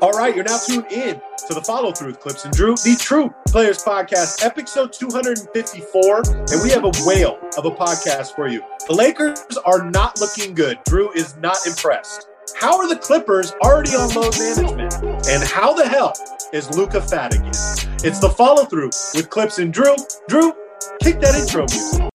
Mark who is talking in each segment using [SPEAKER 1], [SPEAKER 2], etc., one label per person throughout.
[SPEAKER 1] All right, you're now tuned in to the follow through with Clipps and Drew, the True Players Podcast, episode 254. And we have a whale of a podcast for you. The Lakers are not looking good. Drew is not impressed. How are the Clippers already on load management? And how the hell is Luka fat again? It's the follow through with Clipps and Drew. Drew, kick that intro music.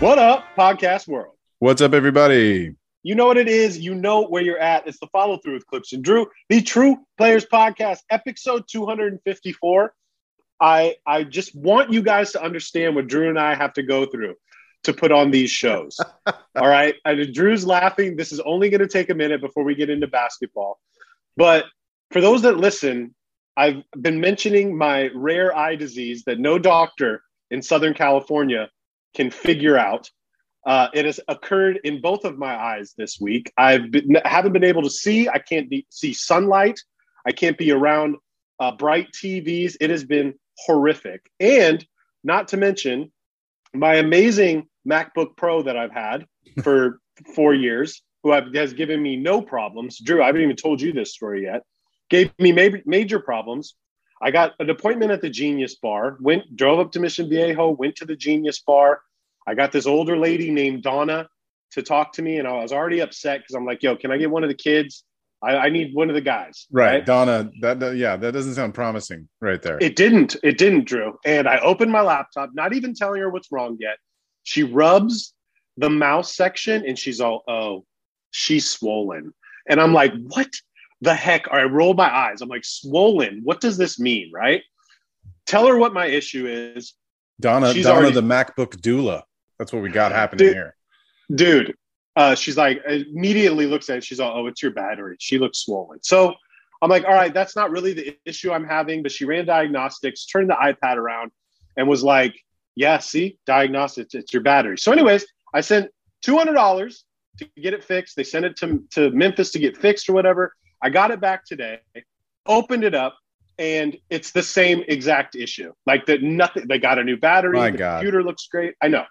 [SPEAKER 1] What up, podcast world?
[SPEAKER 2] What's up, everybody?
[SPEAKER 1] You know what it is. You know where you're at. It's the follow through with Clipps and Drew, the True Players Podcast, episode 254. I I just want you guys to understand what Drew and I have to go through to put on these shows. All right. I, Drew's laughing. This is only going to take a minute before we get into basketball. But for those that listen, I've been mentioning my rare eye disease that no doctor in Southern California can figure out. Uh, it has occurred in both of my eyes this week. I've been, haven't been able to see. I can't be, see sunlight. I can't be around uh, bright TVs. It has been horrific. And not to mention my amazing MacBook Pro that I've had for four years, who I've, has given me no problems. Drew, I haven't even told you this story yet. Gave me major, major problems. I got an appointment at the Genius Bar, went, drove up to Mission Viejo, went to the Genius Bar. I got this older lady named Donna to talk to me, and I was already upset because I'm like, yo, can I get one of the kids? I, I need one of the guys.
[SPEAKER 2] Right. right? Donna, that, that, yeah, that doesn't sound promising right there.
[SPEAKER 1] It didn't. It didn't, Drew. And I opened my laptop, not even telling her what's wrong yet. She rubs the mouse section and she's all, oh, she's swollen. And I'm like, what the heck? I roll my eyes. I'm like, swollen. What does this mean? Right. Tell her what my issue is.
[SPEAKER 2] Donna, she's Donna, already, the MacBook doula. That's what we got happening
[SPEAKER 1] dude,
[SPEAKER 2] here.
[SPEAKER 1] Dude, uh, she's like, immediately looks at it. She's all, oh, it's your battery. She looks swollen. So I'm like, all right, that's not really the issue I'm having. But she ran diagnostics, turned the iPad around, and was like, yeah, see, diagnostics, it's your battery. So, anyways, I sent $200 to get it fixed. They sent it to, to Memphis to get fixed or whatever. I got it back today, opened it up, and it's the same exact issue. Like that, nothing. They got a new battery.
[SPEAKER 2] My
[SPEAKER 1] the
[SPEAKER 2] God.
[SPEAKER 1] computer looks great. I know.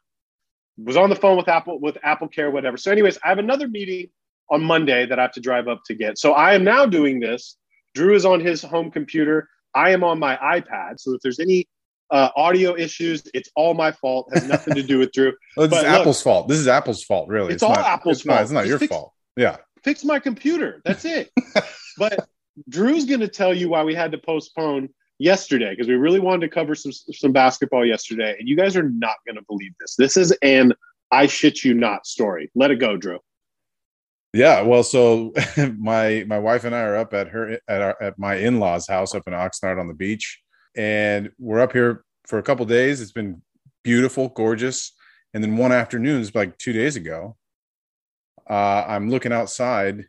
[SPEAKER 1] Was on the phone with Apple with Apple Care, whatever. So, anyways, I have another meeting on Monday that I have to drive up to get. So I am now doing this. Drew is on his home computer. I am on my iPad. So if there's any uh, audio issues, it's all my fault. It has nothing to do with Drew.
[SPEAKER 2] well, this but is look, Apple's fault. This is Apple's fault, really.
[SPEAKER 1] It's, it's all
[SPEAKER 2] not,
[SPEAKER 1] Apple's
[SPEAKER 2] it's
[SPEAKER 1] fault.
[SPEAKER 2] Not, it's not your
[SPEAKER 1] fix,
[SPEAKER 2] fault. Yeah.
[SPEAKER 1] Fix my computer. That's it. but Drew's going to tell you why we had to postpone yesterday because we really wanted to cover some some basketball yesterday, and you guys are not going to believe this. This is an I shit you not story. Let it go, Drew.
[SPEAKER 2] Yeah, well, so my my wife and I are up at her at our at my in laws' house up in Oxnard on the beach, and we're up here for a couple days. It's been beautiful, gorgeous, and then one afternoon, it's like two days ago. Uh, I'm looking outside.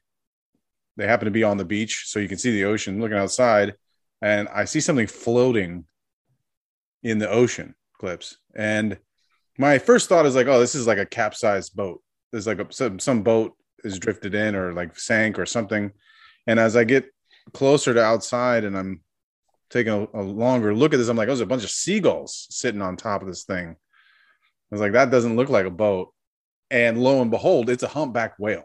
[SPEAKER 2] They happen to be on the beach, so you can see the ocean. Looking outside, and I see something floating in the ocean clips, and my first thought is like, oh, this is like a capsized boat. There's like a, some some boat is drifted in or like sank or something. And as I get closer to outside and I'm taking a, a longer look at this, I'm like, oh, there's a bunch of seagulls sitting on top of this thing. I was like, that doesn't look like a boat. And lo and behold, it's a humpback whale.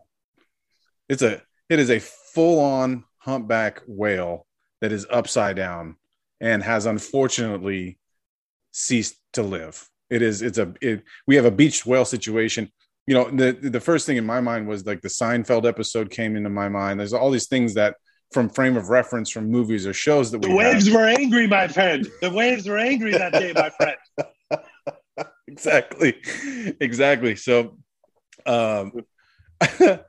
[SPEAKER 2] It's a it is a full on humpback whale that is upside down and has unfortunately ceased to live. It is. It's a. It, we have a beached whale situation. You know, the the first thing in my mind was like the Seinfeld episode came into my mind. There's all these things that from frame of reference from movies or shows that we the
[SPEAKER 1] waves
[SPEAKER 2] have.
[SPEAKER 1] were angry, my friend. The waves were angry that day, my friend.
[SPEAKER 2] exactly, exactly. So, um,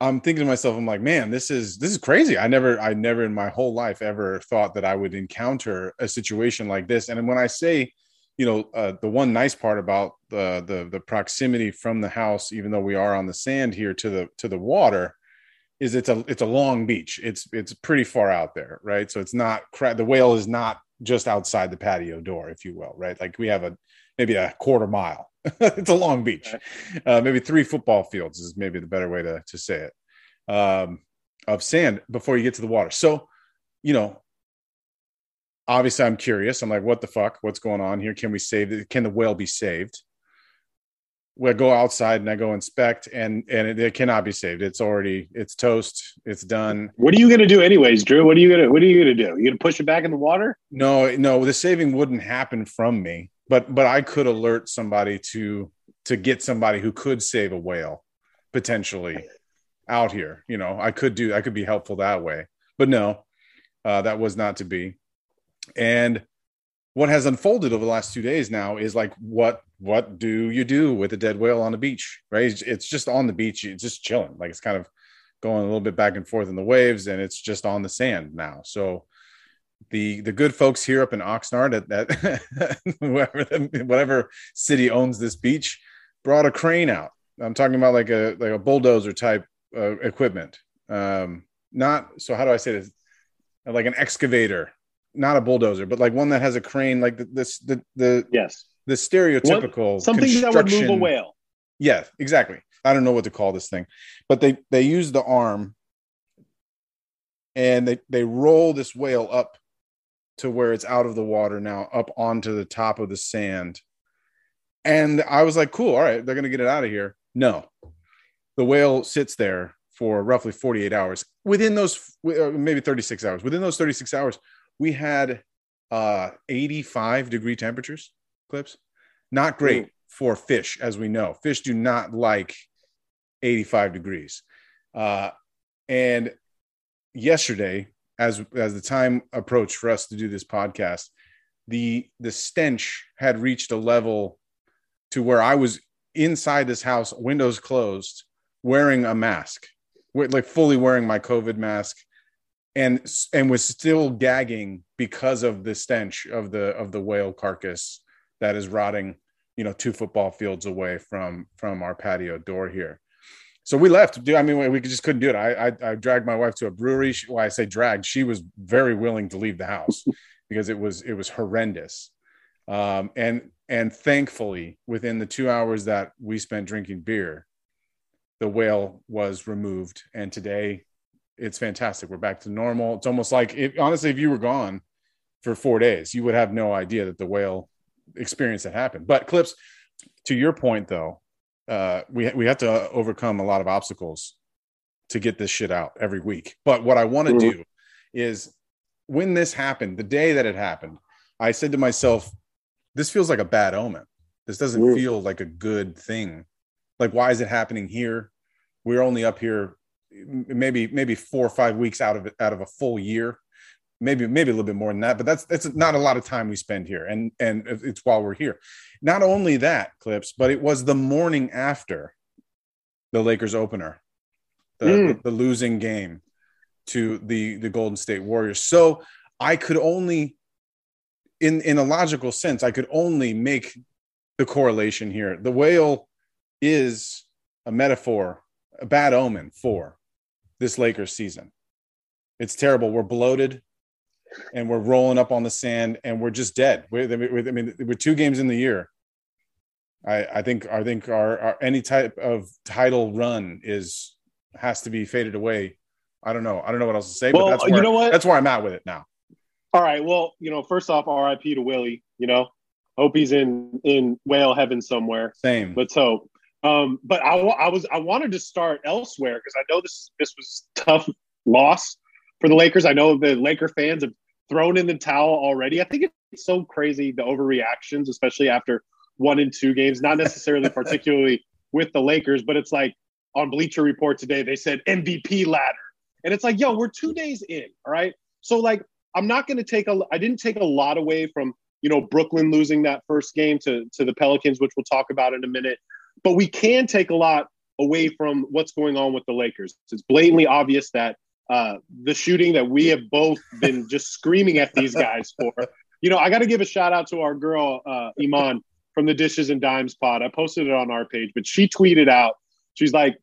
[SPEAKER 2] I'm thinking to myself, I'm like, man, this is this is crazy. I never, I never in my whole life ever thought that I would encounter a situation like this. And when I say you know, uh, the one nice part about the, the the proximity from the house, even though we are on the sand here to the to the water, is it's a it's a long beach. It's it's pretty far out there, right? So it's not the whale is not just outside the patio door, if you will, right? Like we have a maybe a quarter mile. it's a long beach, uh, maybe three football fields is maybe the better way to to say it. um, of sand before you get to the water. So, you know, obviously I'm curious. I'm like, what the fuck? What's going on here? Can we save it? Can the whale be saved? We go outside and I go inspect, and and it, it, cannot be saved. It's already it's toast. It's done.
[SPEAKER 1] What are you gonna do anyways, Drew? What are you gonna What are you gonna do? You gonna push it back in the water?
[SPEAKER 2] No, no. The saving wouldn't happen from me, but but I could alert somebody to to get somebody who could save a whale potentially out here. You know, I could do. I could be helpful that way, but no, uh, that was not to be. And what has unfolded over the last two days now is like what what do you do with a dead whale on the beach right it's just on the beach it's just chilling like it's kind of going a little bit back and forth in the waves and it's just on the sand now so the the good folks here up in oxnard at that whatever whatever city owns this beach brought a crane out. I'm talking about like a like a bulldozer type uh, equipment. Um not so how do i say this? Like an excavator not a bulldozer, but like one that has a crane, like the, this, the, the,
[SPEAKER 1] yes,
[SPEAKER 2] the stereotypical
[SPEAKER 1] something that would move a whale.
[SPEAKER 2] Yeah, exactly. I don't know what to call this thing, but they, they use the arm and they, they roll this whale up to where it's out of the water now, up onto the top of the sand. And I was like, cool. All right. They're going to get it out of here. No, the whale sits there for roughly 48 hours. Within those, maybe 36 hours, within those 36 hours, we had uh 85 degree temperatures clips not great Ooh. for fish as we know fish do not like 85 degrees uh and yesterday as as the time approached for us to do this podcast the the stench had reached a level to where i was inside this house windows closed wearing a mask like fully wearing my covid mask and and was still gagging because of the stench of the of the whale carcass that is rotting you know two football fields away from from our patio door here so we left i mean we just couldn't do it i i, I dragged my wife to a brewery she, well i say dragged she was very willing to leave the house because it was it was horrendous um, and and thankfully within the two hours that we spent drinking beer the whale was removed and today it's fantastic. We're back to normal. It's almost like if, honestly, if you were gone for four days, you would have no idea that the whale experience had happened. But clips, to your point though, uh, we we have to overcome a lot of obstacles to get this shit out every week. But what I want to mm-hmm. do is when this happened, the day that it happened, I said to myself, this feels like a bad omen. This doesn't mm-hmm. feel like a good thing. Like, why is it happening here? We're only up here maybe maybe four or five weeks out of it out of a full year maybe maybe a little bit more than that but that's that's not a lot of time we spend here and and it's while we're here not only that clips but it was the morning after the lakers opener the, mm. the, the losing game to the the golden state warriors so i could only in in a logical sense i could only make the correlation here the whale is a metaphor a bad omen for this Lakers season. It's terrible. We're bloated and we're rolling up on the sand and we're just dead. We're, I mean, we're two games in the year. I, I think I think our, our any type of title run is has to be faded away. I don't know. I don't know what else to say, well, but that's where, you know what? that's where I'm at with it now.
[SPEAKER 1] All right. Well, you know, first off, RIP to Willie. You know, hope he's in in whale heaven somewhere.
[SPEAKER 2] Same.
[SPEAKER 1] Let's hope. Um, but I, I was I wanted to start elsewhere because I know this this was tough loss for the Lakers. I know the Laker fans have thrown in the towel already. I think it's so crazy the overreactions, especially after one and two games. Not necessarily particularly with the Lakers, but it's like on Bleacher Report today they said MVP ladder, and it's like, yo, we're two days in, all right. So like, I'm not going to take a. I didn't take a lot away from you know Brooklyn losing that first game to to the Pelicans, which we'll talk about in a minute. But we can take a lot away from what's going on with the Lakers. It's blatantly obvious that uh, the shooting that we have both been just screaming at these guys for. You know, I got to give a shout out to our girl uh, Iman from the Dishes and Dimes pod. I posted it on our page, but she tweeted out, she's like,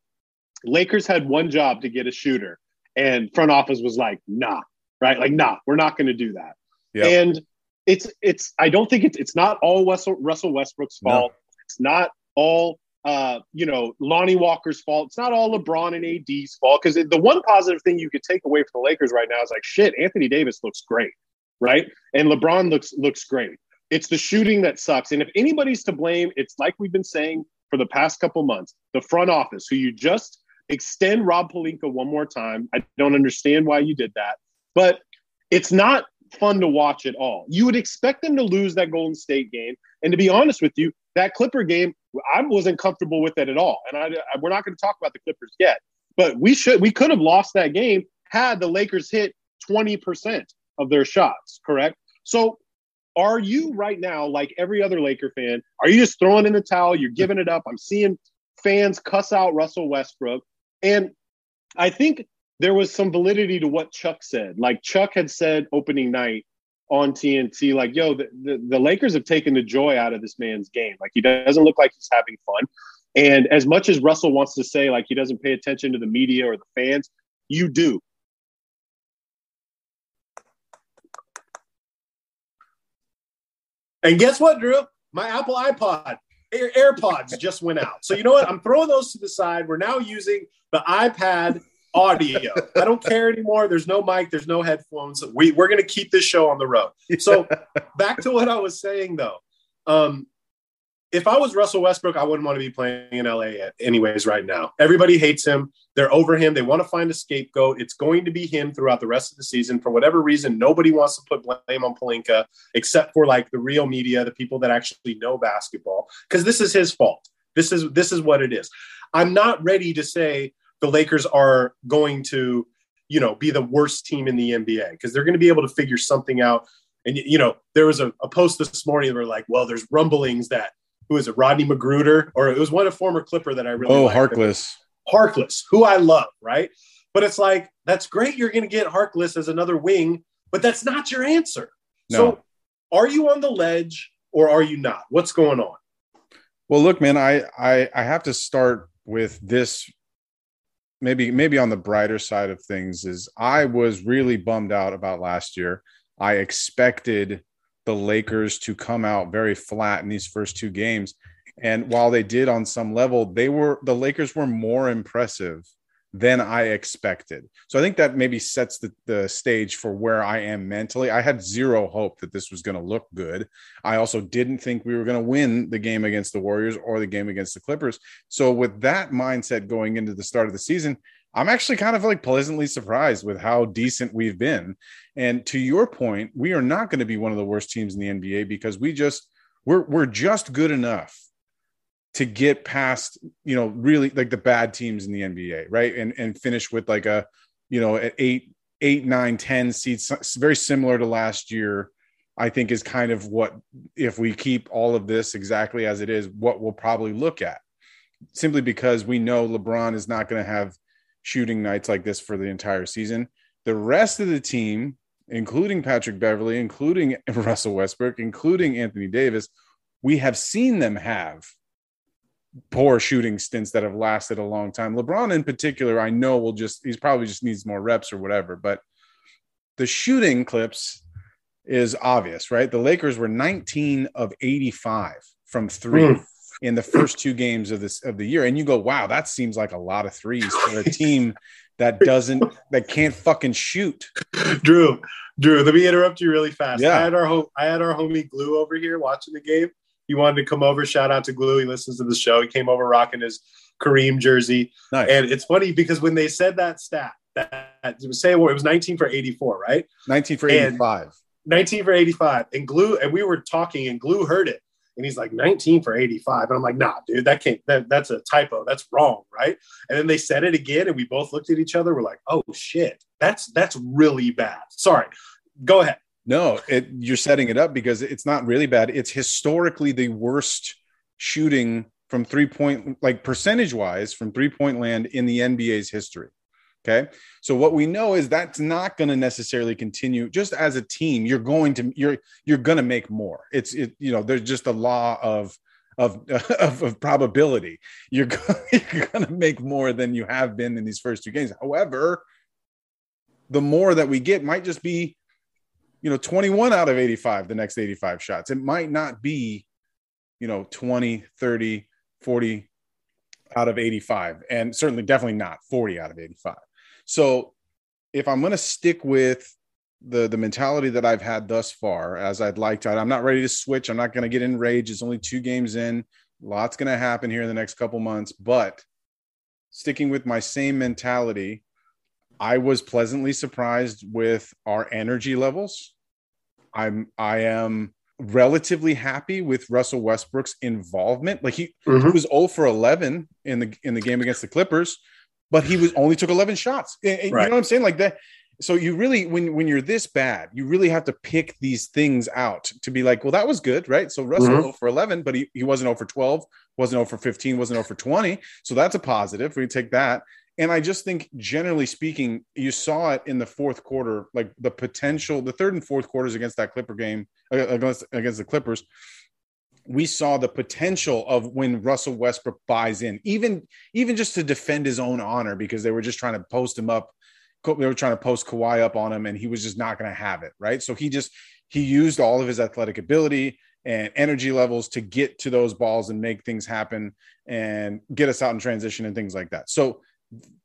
[SPEAKER 1] Lakers had one job to get a shooter, and front office was like, nah, right? Like, nah, we're not going to do that. Yep. And it's it's I don't think it's it's not all Russell Russell Westbrook's fault. No. It's not all
[SPEAKER 3] uh, you know, Lonnie Walker's fault. It's not all LeBron and AD's fault. Because the one positive thing you could take away from the Lakers right now is like, shit, Anthony Davis looks great, right? And LeBron looks looks great. It's the shooting that sucks. And if anybody's to blame, it's like we've been saying for the past couple months, the front office, who you just extend Rob Pelinka one more time. I don't understand why you did that, but it's not fun to watch at all. You would expect them to lose that Golden State game. And to be honest with you, that Clipper game, I wasn't comfortable with it at all. And I, I, we're not going to talk about the Clippers yet, but we should we could have lost that game had the Lakers hit 20% of their shots, correct? So are you right now, like every other Laker fan, are you just throwing in the towel? You're giving it up. I'm seeing fans cuss out Russell Westbrook. And I think there was some validity to what Chuck said. Like Chuck had said opening night on TNT, like, yo, the, the, the, Lakers have taken the joy out of this man's game. Like, he doesn't look like he's having fun. And as much as Russell wants to say, like, he doesn't pay attention to the media or the fans, you do.
[SPEAKER 1] And guess what, Drew? My Apple iPod Air, AirPods just went out. So you know what? I'm throwing those to the side. We're now using the iPad audio. I don't care anymore. There's no mic, there's no headphones. We, we're going to keep this show on the road. So back to what I was saying, though. Um, if I was Russell Westbrook, I wouldn't want to be playing in LA anyways right now. Everybody hates him. They're over him. They want to find a scapegoat. It's going to be him throughout the rest of the season. For whatever reason, nobody wants to put blame on Pelinka except for like the real media, the people that actually know basketball, because this is his fault. This is this is what it is. I'm not ready to say the Lakers are going to, you know, be the worst team in the NBA because they're going to be able to figure something out. And you know, there was a, a post this morning where like, well, there's rumblings that who is it, Rodney McGruder, or it was one a former Clipper that I really
[SPEAKER 2] oh Harkless,
[SPEAKER 1] Harkless, who I love, right? But it's like that's great. You're going to get Harkless as another wing, but that's not your answer. No. So, are you on the ledge or are you not? What's going on?
[SPEAKER 2] Well, look, man, I I, I have to start with this. Maybe maybe on the brighter side of things is I was really bummed out about last year. I expected the Lakers to come out very flat in these first two games. And while they did on some level, they were the Lakers were more impressive than I expected. So I think that maybe sets the, the stage for where I am mentally. I had zero hope that this was going to look good. I also didn't think we were going to win the game against the Warriors or the game against the Clippers. So with that mindset going into the start of the season, I'm actually kind of like pleasantly surprised with how decent we've been. And to your point, we are not going to be one of the worst teams in the NBA because we just we're we're just good enough to get past, you know, really like the bad teams in the NBA, right? And and finish with like a, you know, at eight, eight, nine, ten seats, very similar to last year. I think is kind of what if we keep all of this exactly as it is, what we'll probably look at. Simply because we know LeBron is not going to have shooting nights like this for the entire season. The rest of the team, including Patrick Beverley, including Russell Westbrook, including Anthony Davis, we have seen them have poor shooting stints that have lasted a long time. LeBron, in particular, I know will just, he's probably just needs more reps or whatever, but the shooting clips is obvious, right? The Lakers were 19 of 85 from three. Mm in the first two games of this of the year, and you go, "Wow, that seems like a lot of threes for a team that doesn't that can't fucking shoot."
[SPEAKER 1] Drew, Drew, let me interrupt you really fast. Yeah. I had our home, I had our homie Glue over here watching the game. He wanted to come over. Shout out to Glue. He listens to the show. He came over rocking his Kareem jersey. Nice. And it's funny because when they said that stat, that say what it was 19 for 84, right?
[SPEAKER 2] 19 for 85. And
[SPEAKER 1] 19 for 85. And Glue, and we were talking, and Glue heard it. And he's like 19 for 85. And I'm like, nah, dude, that can't, that, that's a typo. That's wrong. Right. And then they said it again. And we both looked at each other. We're like, oh shit, that's, that's really bad. Sorry. Go ahead.
[SPEAKER 2] No, it, you're setting it up because it's not really bad. It's historically the worst shooting from three point, like percentage wise, from three point land in the NBA's history. Okay. So what we know is that's not going to necessarily continue. Just as a team, you're going to you're you're going to make more. It's it you know there's just a law of of of, of probability. You're going, you're going to make more than you have been in these first two games. However, the more that we get might just be you know 21 out of 85 the next 85 shots. It might not be you know 20, 30, 40 out of 85, and certainly definitely not 40 out of 85. So if I'm going to stick with the the mentality that I've had thus far, as I'd like to, I'm not ready to switch. I'm not going to get enraged. It's only two games in. Lots going to happen here in the next couple months, but sticking with my same mentality, I was pleasantly surprised with our energy levels. I'm I am relatively happy with Russell Westbrook's involvement. Like he, mm-hmm. he was 0 for 11 in the in the game against the Clippers, but he was only took 11 shots. Right. You know what I'm saying? Like that. So you really, when when you're this bad, you really have to pick these things out to be like, well, that was good, right? So Russell mm-hmm. 0 for 11, but he, he wasn't 0 for 12, wasn't 0 for 15, wasn't 0 for 20. So that's a positive. We take that. And I just think, generally speaking, you saw it in the fourth quarter, like the potential, the third and fourth quarters against that Clipper game, uh, against, against the Clippers. We saw the potential of when Russell Westbrook buys in, even even just to defend his own honor, because they were just trying to post him up. They were trying to post Kawhi up on him, and he was just not going to have it, right? So he just he used all of his athletic ability and energy levels to get to those balls and make things happen and get us out in transition and things like that. So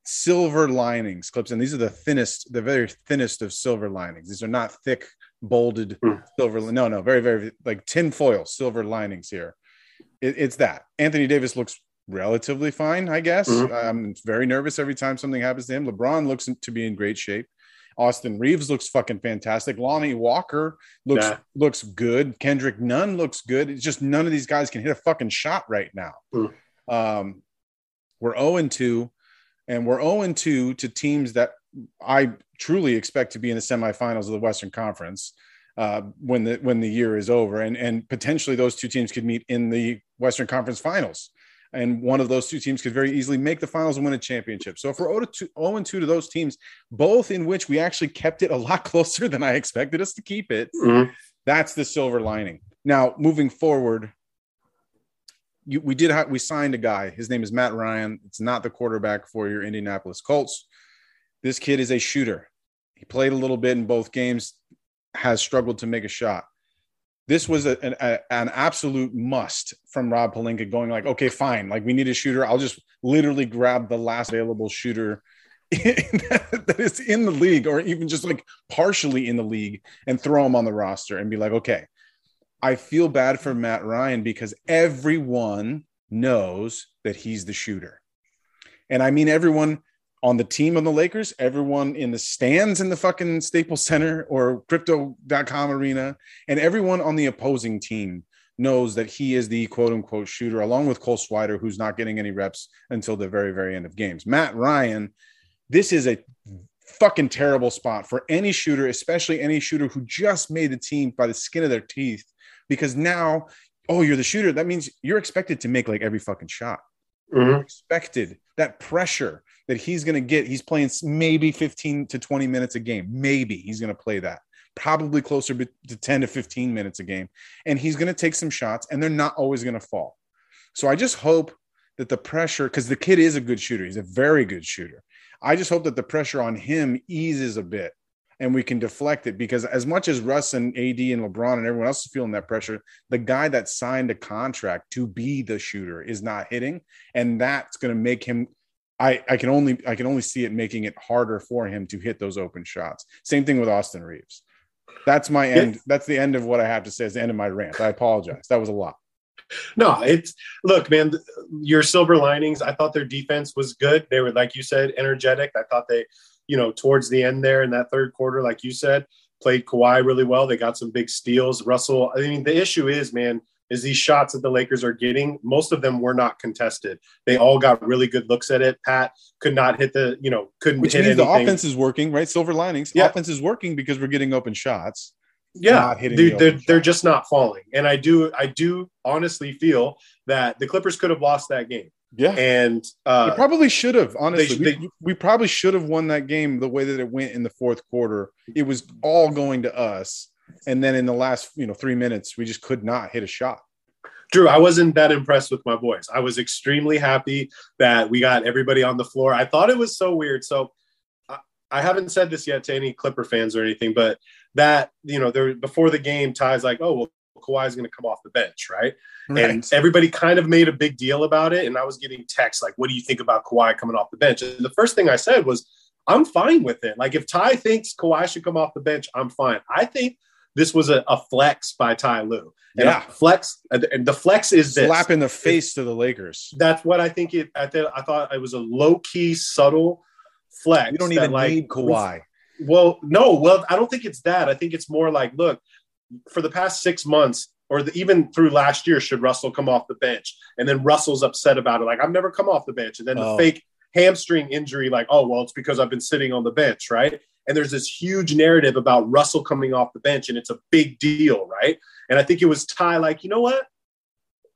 [SPEAKER 2] silver linings clips and these are the thinnest the very thinnest of silver linings. These are not thick bolded mm. silver no no very very like tin foil silver linings here. It, it's that. Anthony davis looks relatively fine i guess. Mm-hmm. i'm very nervous every time something happens to him. Lebron looks to be in great shape. Austin reaves looks fucking fantastic. Lonnie walker looks yeah. looks good. Kendrick nunn looks good. It's just none of these guys can hit a fucking shot right now. Mm. um we're 0 2 and we're 0 2 to teams that I truly expect to be in the semifinals of the Western Conference uh, when the when the year is over, and and potentially those two teams could meet in the Western Conference Finals, and one of those two teams could very easily make the finals and win a championship. So if we're 0 2, 0 2 to those teams, both in which we actually kept it a lot closer than I expected us to keep it, mm-hmm. that's the silver lining. Now moving forward, you, we did have, we signed a guy. His name is Matt Ryan. It's not the quarterback for your Indianapolis Colts. This kid is a shooter. He played a little bit in both games, has struggled to make a shot. This was a, an, a, an absolute must from Rob Pelinka going like, okay, fine. Like we need a shooter. I'll just literally grab the last available shooter that is in the league or even just like partially in the league and throw him on the roster and be like, okay, I feel bad for Matt Ryan because everyone knows that he's the shooter. And I mean, everyone on the team on the Lakers, everyone in the stands in the fucking Staples Center or crypto.com arena, and everyone on the opposing team knows that he is the quote unquote shooter, along with Cole Swider, who's not getting any reps until the very, very end of games. Matt Ryan, this is a fucking terrible spot for any shooter, especially any shooter who just made the team by the skin of their teeth because now, oh, you're the shooter. That means you're expected to make like every fucking shot. Mm-hmm. Expected that pressure that he's going to get. He's playing maybe 15 to 20 minutes a game. Maybe he's going to play that. Probably closer to 10 to 15 minutes a game. And he's going to take some shots and they're not always going to fall. So I just hope that the pressure, because the kid is a good shooter, he's a very good shooter. I just hope that the pressure on him eases a bit and we can deflect it because as much as Russ and AD and LeBron and everyone else is feeling that pressure, the guy that signed a contract to be the shooter is not hitting, and that's going to make him. I, I can only I can only see it making it harder for him to hit those open shots. Same thing with Austin Reaves. That's my end. That's the end of what I have to say. It's the end of my rant. I apologize. That was a lot.
[SPEAKER 1] No, it's look, man. Your silver linings. I thought their defense was good. They were, like you said, energetic. I thought they you know, towards the end there in that third quarter, like you said, played Kawhi really well. They got some big steals. Russell, I mean, the issue is, man, is these shots that the Lakers are getting, most of them were not contested. They all got really good looks at it. Pat could not hit the, you know, couldn't
[SPEAKER 2] Which
[SPEAKER 1] hit
[SPEAKER 2] means
[SPEAKER 1] anything.
[SPEAKER 2] the offense is working, right? Silver linings. Yeah. Offense is working because we're getting open shots.
[SPEAKER 1] Yeah, they're, the they're, they're just not falling. And I do, I do honestly feel that the Clippers could have lost that game.
[SPEAKER 2] Yeah,
[SPEAKER 1] and uh,
[SPEAKER 2] they probably should have. Honestly, they, we, we, probably should have won that game the way that it went in the fourth quarter. It was all going to us, and then in the last you know three minutes, we just could not hit a shot.
[SPEAKER 1] Drew, I wasn't that impressed with my boys. I was extremely happy that we got everybody on the floor. I thought it was so weird. So I, I haven't said this yet to any Clipper fans or anything, but that you know, there before the game, Ty's like, "Oh well, Kawhi is going to come off the bench, right?
[SPEAKER 2] Right.
[SPEAKER 1] And everybody kind of made a big deal about it. And I was getting texts like, "What do you think about Kawhi coming off the bench?" And the first thing I said was, "I'm fine with it. Like if Ty thinks Kawhi should come off the bench, I'm fine. I think." This was a, a flex by Ty Lue. And
[SPEAKER 2] Yeah.
[SPEAKER 1] flex, and the flex is this.
[SPEAKER 2] slap in the face to the Lakers.
[SPEAKER 1] That's what I think it. I, th- I thought it was a low key, subtle flex.
[SPEAKER 2] You don't
[SPEAKER 1] that,
[SPEAKER 2] even
[SPEAKER 1] like,
[SPEAKER 2] need Kawhi.
[SPEAKER 1] Well, no. Well, I don't think it's that. I think it's more like, look, for the past six months, or the, even through last year, should Russell come off the bench? And then Russell's upset about it, like I've never come off the bench. And then the
[SPEAKER 2] Oh.
[SPEAKER 1] fake hamstring injury, like, oh well, it's because I've been sitting on the bench, right? And there's this huge narrative about Russell coming off the bench, and it's a big deal, right? And I think it was Ty, like, you know what?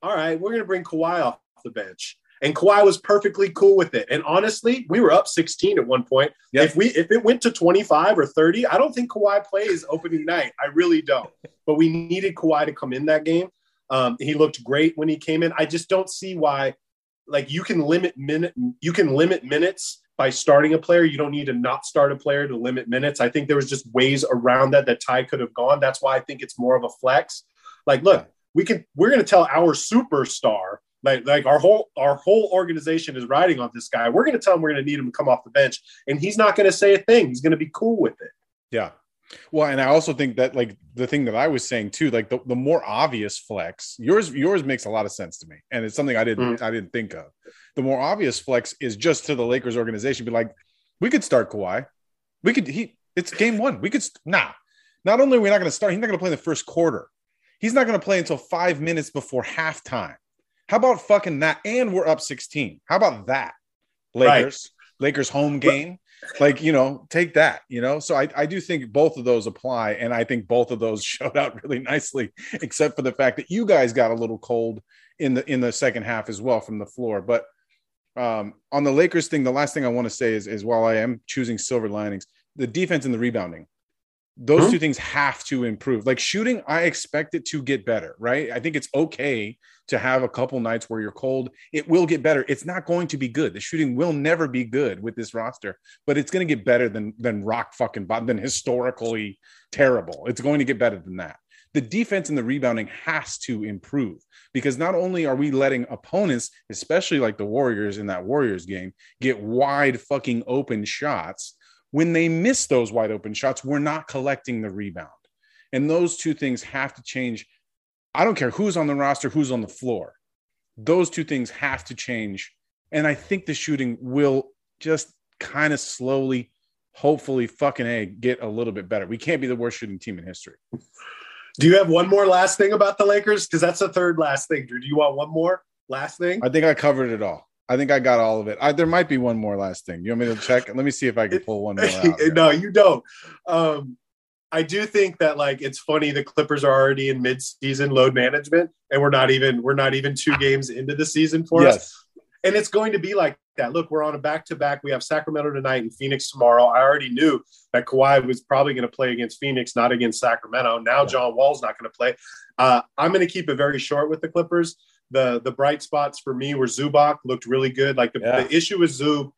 [SPEAKER 1] All right, we're gonna bring Kawhi off the bench. And Kawhi was perfectly cool with it. And honestly, we were up 16 at one point.
[SPEAKER 2] Yep.
[SPEAKER 1] If we if it went to 25 or 30, I don't think Kawhi plays opening night. I really don't. But we needed Kawhi to come in that game. Um, he looked great when he came in. I just don't see why. Like you can limit minute, you can limit minutes by starting a player. You don't need to not start a player to limit minutes. I think there was just ways around that that Ty could have gone. That's why I think it's more of a flex. Like, look, we can we're going to tell our superstar like like our whole our whole organization is riding on this guy. We're going to tell him we're going to need him to come off the bench, and he's not going to say a thing. He's going to be cool with it.
[SPEAKER 2] Yeah. Well, and I also think that like the thing that I was saying too, like the, the more obvious flex, yours yours makes a lot of sense to me. And it's something I didn't mm-hmm. I didn't think of. The more obvious flex is just to the Lakers organization, be like, we could start Kawhi. We could he it's game one. We could nah. Not only are we not going to start, he's not going to play in the first quarter. He's not going to play until five minutes before halftime. How about fucking that? And we're up 16. How about that? Lakers, Lakers home game. Like, you know, take that, you know. So I, I do think both of those apply. And I think both of those showed out really nicely, except for the fact that you guys got a little cold in the in the second half as well from the floor. But um on the Lakers thing, the last thing I want to say is is while I am choosing silver linings, the defense and the rebounding those
[SPEAKER 1] Mhm.
[SPEAKER 2] two things have to improve. Like shooting, I expect it to get better, right? I think it's okay to have a couple nights where you're cold. It will get better. It's not going to be good. The shooting will never be good with this roster, but it's going to get better than than rock fucking bottom, than historically terrible. It's going to get better than that. The defense and the rebounding has to improve because not only are we letting opponents, especially like the Warriors in that Warriors game, get wide fucking open shots, when they miss those wide open shots, we're not collecting the rebound. And those two things have to change. I don't care who's on the roster, who's on the floor. Those two things have to change. And I think the shooting will just kind of slowly, hopefully, fucking A, get a little bit better. We can't be the worst shooting team in history.
[SPEAKER 1] Do you have one more last thing about the Lakers? Because that's the third last thing. Drew, do you want one more last thing?
[SPEAKER 2] I think I covered it all. I think I got all of it. I, there might be one more last thing. You want me to check? Let me see if I can pull one more out.
[SPEAKER 1] no, you don't. Um, I do think that like it's funny the Clippers are already in mid-season load management, and we're not even we're not even two games into the season for us. And it's going to be like that. Look, we're on a back-to-back. We have Sacramento tonight and Phoenix tomorrow. I already knew that Kawhi was probably going to play against Phoenix, not against Sacramento. Now
[SPEAKER 2] Yeah.
[SPEAKER 1] John Wall's not going to play. Uh, I'm going to keep it very short with the Clippers. The the bright spots for me were Zubac looked really good. Like the,
[SPEAKER 2] Yeah.
[SPEAKER 1] the issue with Zub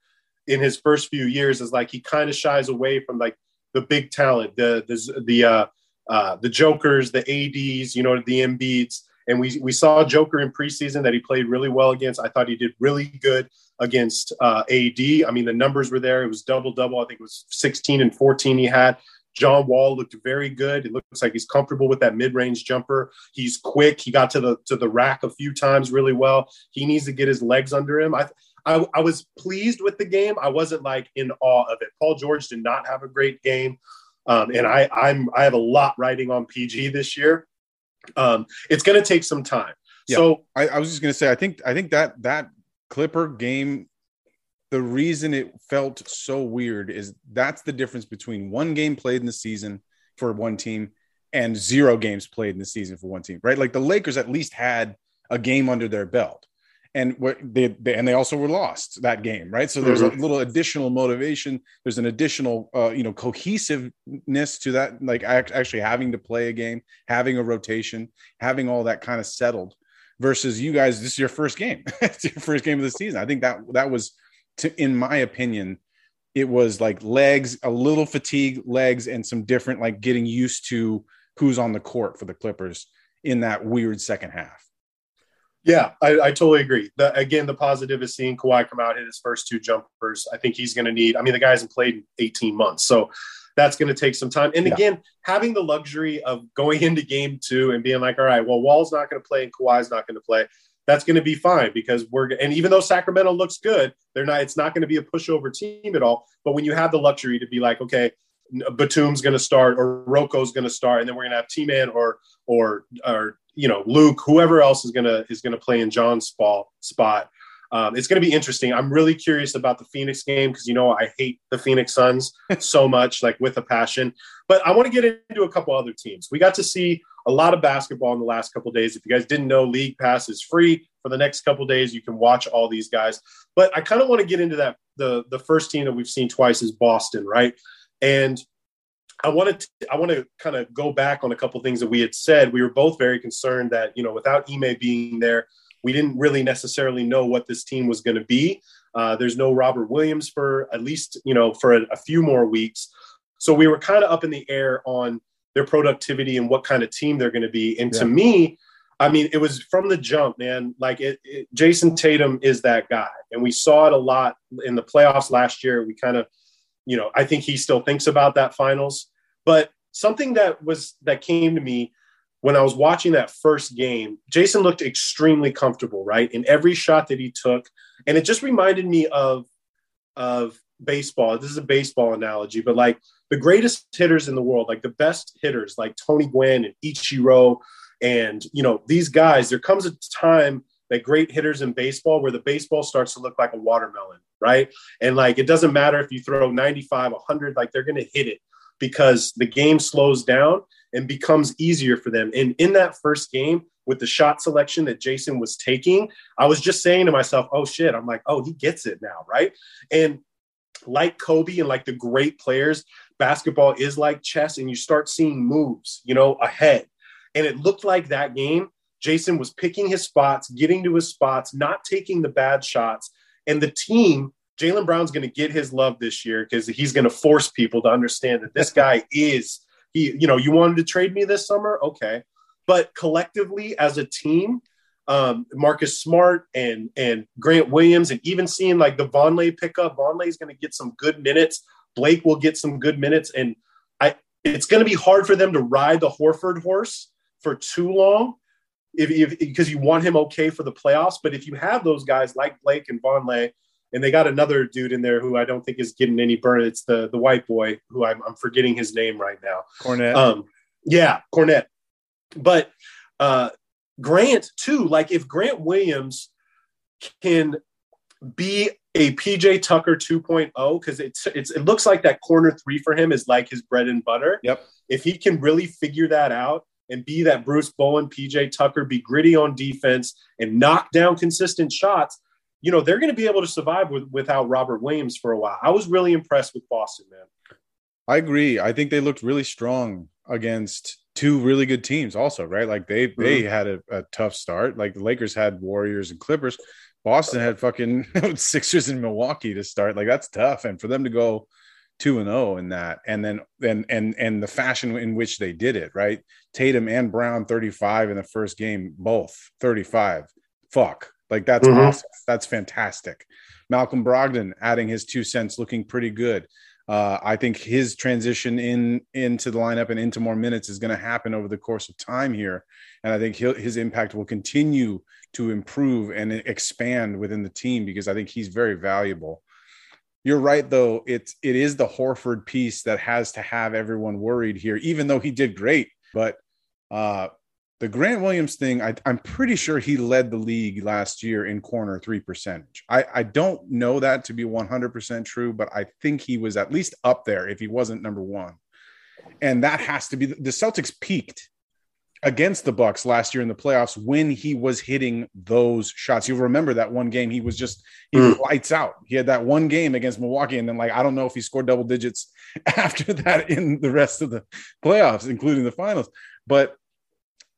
[SPEAKER 1] in his first few years is like he kind of shies away from like the big talent, the the the uh, uh, the Jokers, the ads, you know, the Embiids. And we we saw Joker in preseason that he played really well against. I thought he did really good against uh, AD. I mean, the numbers were there. It was double double. I think it was 16 and 14 he had. John Wall looked very good. It looks like he's comfortable with that mid-range jumper. He's quick. He got to the to the rack a few times really well. He needs to get his legs under him. I I, I was pleased with the game. I wasn't like in awe of it. Paul George did not have a great game, um, and I I'm I have a lot riding on PG this year. Um, it's going to take some time.
[SPEAKER 2] Yeah.
[SPEAKER 1] So
[SPEAKER 2] I, I was just gonna say, I think I think that that Clipper game, the reason it felt so weird is that's the difference between one game played in the season for one team and zero games played in the season for one team, right? Like the Lakers at least had a game under their belt. And what they, they and they also were lost that game, right? So there's a little additional motivation. There's an additional, uh, you know, cohesiveness to that, like actually having to play a game, having a rotation, having all that kind of settled versus you guys this is your first game it's your first game of the season i think that that was to, in my opinion it was like legs a little fatigue legs and some different like getting used to who's on the court for the clippers in that weird second half.
[SPEAKER 1] Yeah, I, I totally agree. The, again, the positive is seeing Kawhi come out hit his first two jumpers. I think he's going to need. I mean, the guy hasn't played in 18 months, so that's going to take some time. And yeah. again, having the luxury of going into game two and being like, all right, well, Wall's not going to play and Kawhi's not going to play. That's going to be fine because we're and even though Sacramento looks good, they're not. It's not going to be a pushover team at all. But when you have the luxury to be like, okay, Batum's going to start or Rocco's going to start, and then we're going to have T Man or or or you know Luke, whoever else is gonna is gonna play in John's spot spot. Um, it's going to be interesting. I'm really curious about the Phoenix game because you know I hate the Phoenix Suns so much, like with a passion. But I want to get into a couple other teams. We got to see a lot of basketball in the last couple days. If you guys didn't know, League Pass is free for the next couple days. You can watch all these guys. But I kind of want to get into that. The the first team that we've seen twice is Boston, right? And I wanted to, I want to kind of go back on a couple things that we had said. We were both very concerned that you know without Ime being there, we didn't really necessarily know what this team was going to be. Uh, there's no Robert Williams for at least you know for a, a few more weeks, so we were kind of up in the air on their productivity and what kind of team they're going to be. And yeah. to me, I mean, it was from the jump, man. Like it, it, Jayson Tatum is that guy, and we saw it a lot in the playoffs last year. We kind of, you know, I think he still thinks about that finals. But something that was that came to me when I was watching that first game, Jayson looked extremely comfortable, right? In every shot that he took. And it just reminded me of of baseball. This is a baseball analogy, but like the greatest hitters in the world, like the best hitters, like Tony Gwynn and Ichiro, and you know, these guys, there comes a time that great hitters in baseball where the baseball starts to look like a watermelon, right? And like it doesn't matter if you throw 95, 100, like they're gonna hit it because the game slows down and becomes easier for them. And in that first game, with the shot selection that Jayson was taking, I was just saying to myself, oh shit, I'm like, oh, he gets it now, right? And like Kobe and like the great players, basketball is like chess, and you start seeing moves, you know, ahead. And it looked like that game, Jayson was picking his spots, getting to his spots, not taking the bad shots. And the team Jaylen Brown's going to get his love this year because he's going to force people to understand that this guy is he. You know, you wanted to trade me this summer, okay, but collectively as a team, um, Marcus Smart and and Grant Williams, and even seeing like the Vonleh pickup, Vonleh is going to get some good minutes. Blake will get some good minutes, and I. It's going to be hard for them to ride the Horford horse for too long, if, if because you want him okay for the playoffs. But if you have those guys like Blake and Vonleh and they got another dude in there who I don't think is getting any burn. It's the the white boy who I'm, I'm forgetting his name right now.
[SPEAKER 2] Kornet.
[SPEAKER 1] Um, yeah, Kornet. But uh, Grant too. Like if Grant Williams can be a PJ Tucker 2.0 because it's it's it looks like that corner three for him is like his bread and butter.
[SPEAKER 2] Yep.
[SPEAKER 1] If he can really figure that out and be that Bruce Bowen, PJ Tucker, be gritty on defense and knock down consistent shots, you know, they're going to be able to survive with, without Robert Williams for a while. I was really impressed with Boston, man.
[SPEAKER 2] I agree. I think they looked really strong against two really good teams also, right? Like they mm-hmm. they had a, a, tough start. Like the Lakers had Warriors and Clippers. Boston had fucking Sixers and Milwaukee to start. Like that's tough. And for them to go 2 and 0 in that and then and and and the fashion in which they did it, right? Tatum and Brown 35 in the first game, both 35. Fuck. Like that's mm-hmm. awesome. That's fantastic. Malcolm Brogdon adding his two cents, looking pretty good. Uh, I think his transition in into the lineup and into more minutes is going to happen over the course of time here, and I think his impact will continue to improve and expand within the team because I think he's very valuable. You're right, though. It's it is the Horford piece that has to have everyone worried here, even though he did great. But uh, the Grant Williams thing, I, am pretty sure he led the league last year in corner three percentage. I, I don't know that to be 100% true, but I think he was at least up there if he wasn't number one. And that has to be the Celtics peaked against the Bucks last year in the playoffs when he was hitting those shots. You'll remember that one game he was just he mm. lights out. He had that one game against Milwaukee, and then like I don't know if he scored double digits after that in the rest of the playoffs, including the finals. But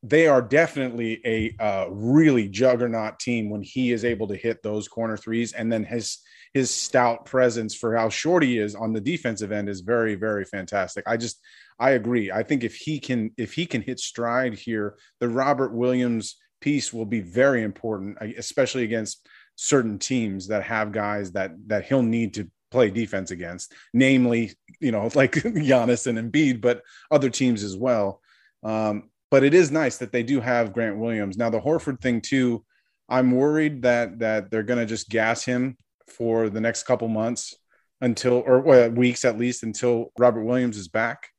[SPEAKER 2] they are definitely a uh, really juggernaut team when he is able to hit those corner threes, and then his his stout presence for how short he is on the defensive end is very very fantastic. I just I agree. I think if he can if he can hit stride here, the Robert Williams piece will be very important, especially against certain teams that have guys that that he'll need to play defense against, namely, you know, like Giannis and Embiid, but other teams as well. Um, but it is nice that they do have Grant Williams. Now the Horford thing too, I'm worried that that they're going to just gas him for the next couple months until or well, weeks at least until Robert Williams is back.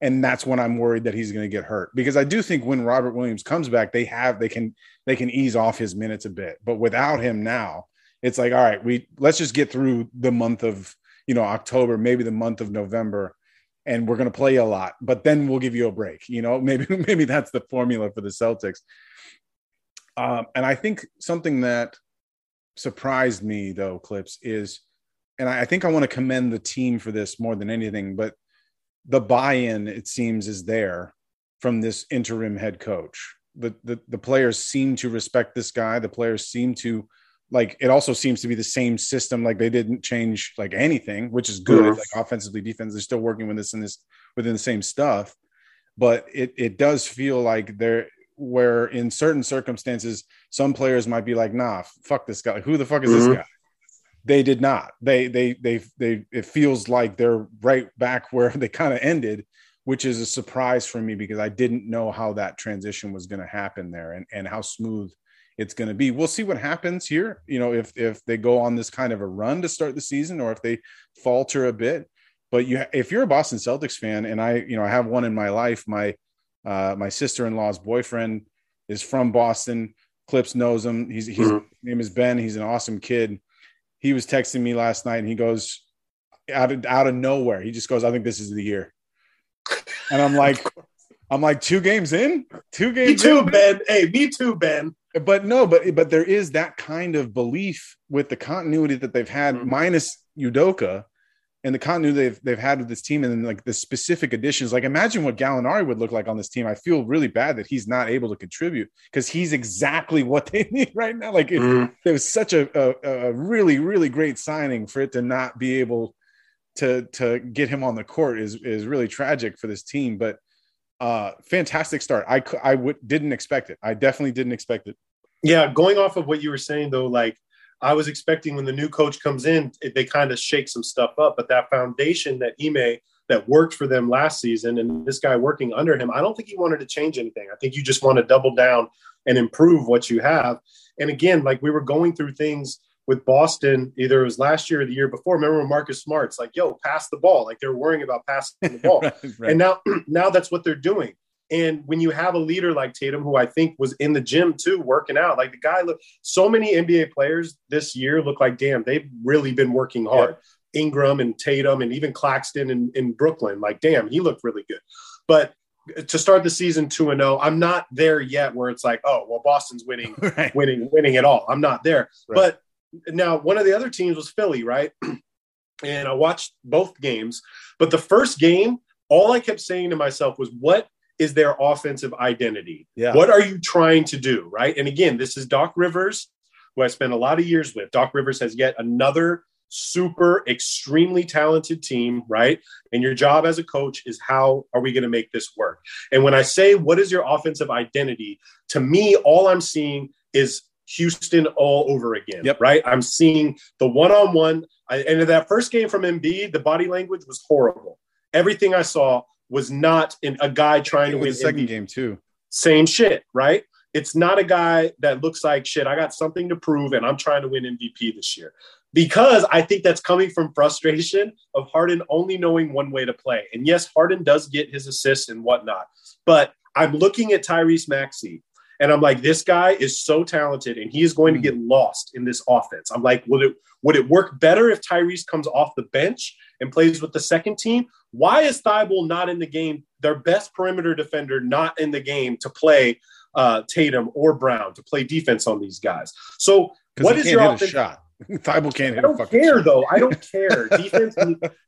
[SPEAKER 2] And that's when I'm worried that he's going to get hurt because I do think when Robert Williams comes back, they have they can they can ease off his minutes a bit. But without him now, it's like all right, we let's just get through the month of you know October, maybe the month of November, and we're going to play a lot. But then we'll give you a break. You know, maybe maybe that's the formula for the Celtics. Um, and I think something that surprised me though, Clipps is, and I, I think I want to commend the team for this more than anything, but the buy-in it seems is there from this interim head coach. The, the the players seem to respect this guy. The players seem to like it also seems to be the same system like they didn't change like anything which is good mm-hmm. like offensively defense they're still working with this and this within the same stuff but it it does feel like they're where in certain circumstances some players might be like nah fuck this guy like, who the fuck is mm-hmm. this guy they did not. They they they they it feels like they're right back where they kind of ended, which is a surprise for me because I didn't know how that transition was going to happen there and and how smooth it's going to be. We'll see what happens here. You know, if if they go on this kind of a run to start the season or if they falter a bit. But you, if you're a Boston Celtics fan, and I, you know, I have one in my life. My uh, my sister-in-law's boyfriend is from Boston. Clipps knows him. He's he's mm-hmm. his name is Ben. He's an awesome kid he was texting me last night and he goes out of out of nowhere. He just goes, I think this is the year. And I'm like, I'm like two games in, two games.
[SPEAKER 1] Me too, in. Ben. Hey, me too, Ben.
[SPEAKER 2] But no, but but there is that kind of belief with the continuity that they've had, mm-hmm. minus Udoka, and the continuity they've they've had with this team, and then like the specific additions. Like imagine what Gallinari would look like on this team. I feel really bad that he's not able to contribute because he's exactly what they need right now. Like it, mm. it was such a, a, a really really great signing for it to not be able to to get him on the court is is really tragic for this team. But uh, fantastic start. I I would didn't expect it. I definitely didn't expect it.
[SPEAKER 1] Yeah, going off of what you were saying though, like I was expecting when the new coach comes in, they kind of shake some stuff up. But that foundation that Ime that worked for them last season, and this guy working under him, I don't think he wanted to change anything. I think you just want to double down and improve what you have. And again, like we were going through things with Boston, either it was last year or the year before. Remember when Marcus Smart's like, "Yo, pass the ball," like they're worrying about passing the ball, right, right. and now now that's what they're doing. And when you have a leader like Tatum, who I think was in the gym too, working out, like the guy look, so many NBA players this year look like, damn, they've really been working hard. Yeah. Ingram and Tatum and even Claxton in, in Brooklyn, like, damn, he looked really good. But to start the season two and zero, oh, I'm not there yet. Where it's like, oh, well, Boston's winning, right. winning, winning it all. I'm not there. Right. But now one of the other teams was Philly, right? and I watched both games. But the first game, all I kept saying to myself was, what is their offensive identity? Yeah. What are you trying to do? Right. And again, this is Doc Rivers, who I spent a lot of years with. Doc Rivers has yet another super extremely talented team, right? And your job as a coach is how are we going to make this work? And when I say what is your offensive identity, to me, all I'm seeing is Houston all over again, yep. right? I'm seeing the one-on-one. and in that first game from Embiid, the body language was horrible. Everything I saw was not in a guy trying to win the
[SPEAKER 2] second game too.
[SPEAKER 1] Same shit, right? It's not a guy that looks like shit. I got something to prove, and I'm trying to win MVP this year because I think that's coming from frustration of Harden only knowing one way to play. And yes, Harden does get his assists and whatnot, but I'm looking at Tyrese Maxey and I'm like, this guy is so talented and he is going to get lost in this offense. I'm like, would it would it work better if Tyrese comes off the bench and plays with the second team? Why is Thybulle not in the game? Their best perimeter defender not in the game to play uh, Tatum or Brown to play defense on these guys. So what is your offense?
[SPEAKER 2] shot? Thybulle can't
[SPEAKER 1] I
[SPEAKER 2] hit a
[SPEAKER 1] don't care
[SPEAKER 2] shot.
[SPEAKER 1] though. I don't care. defense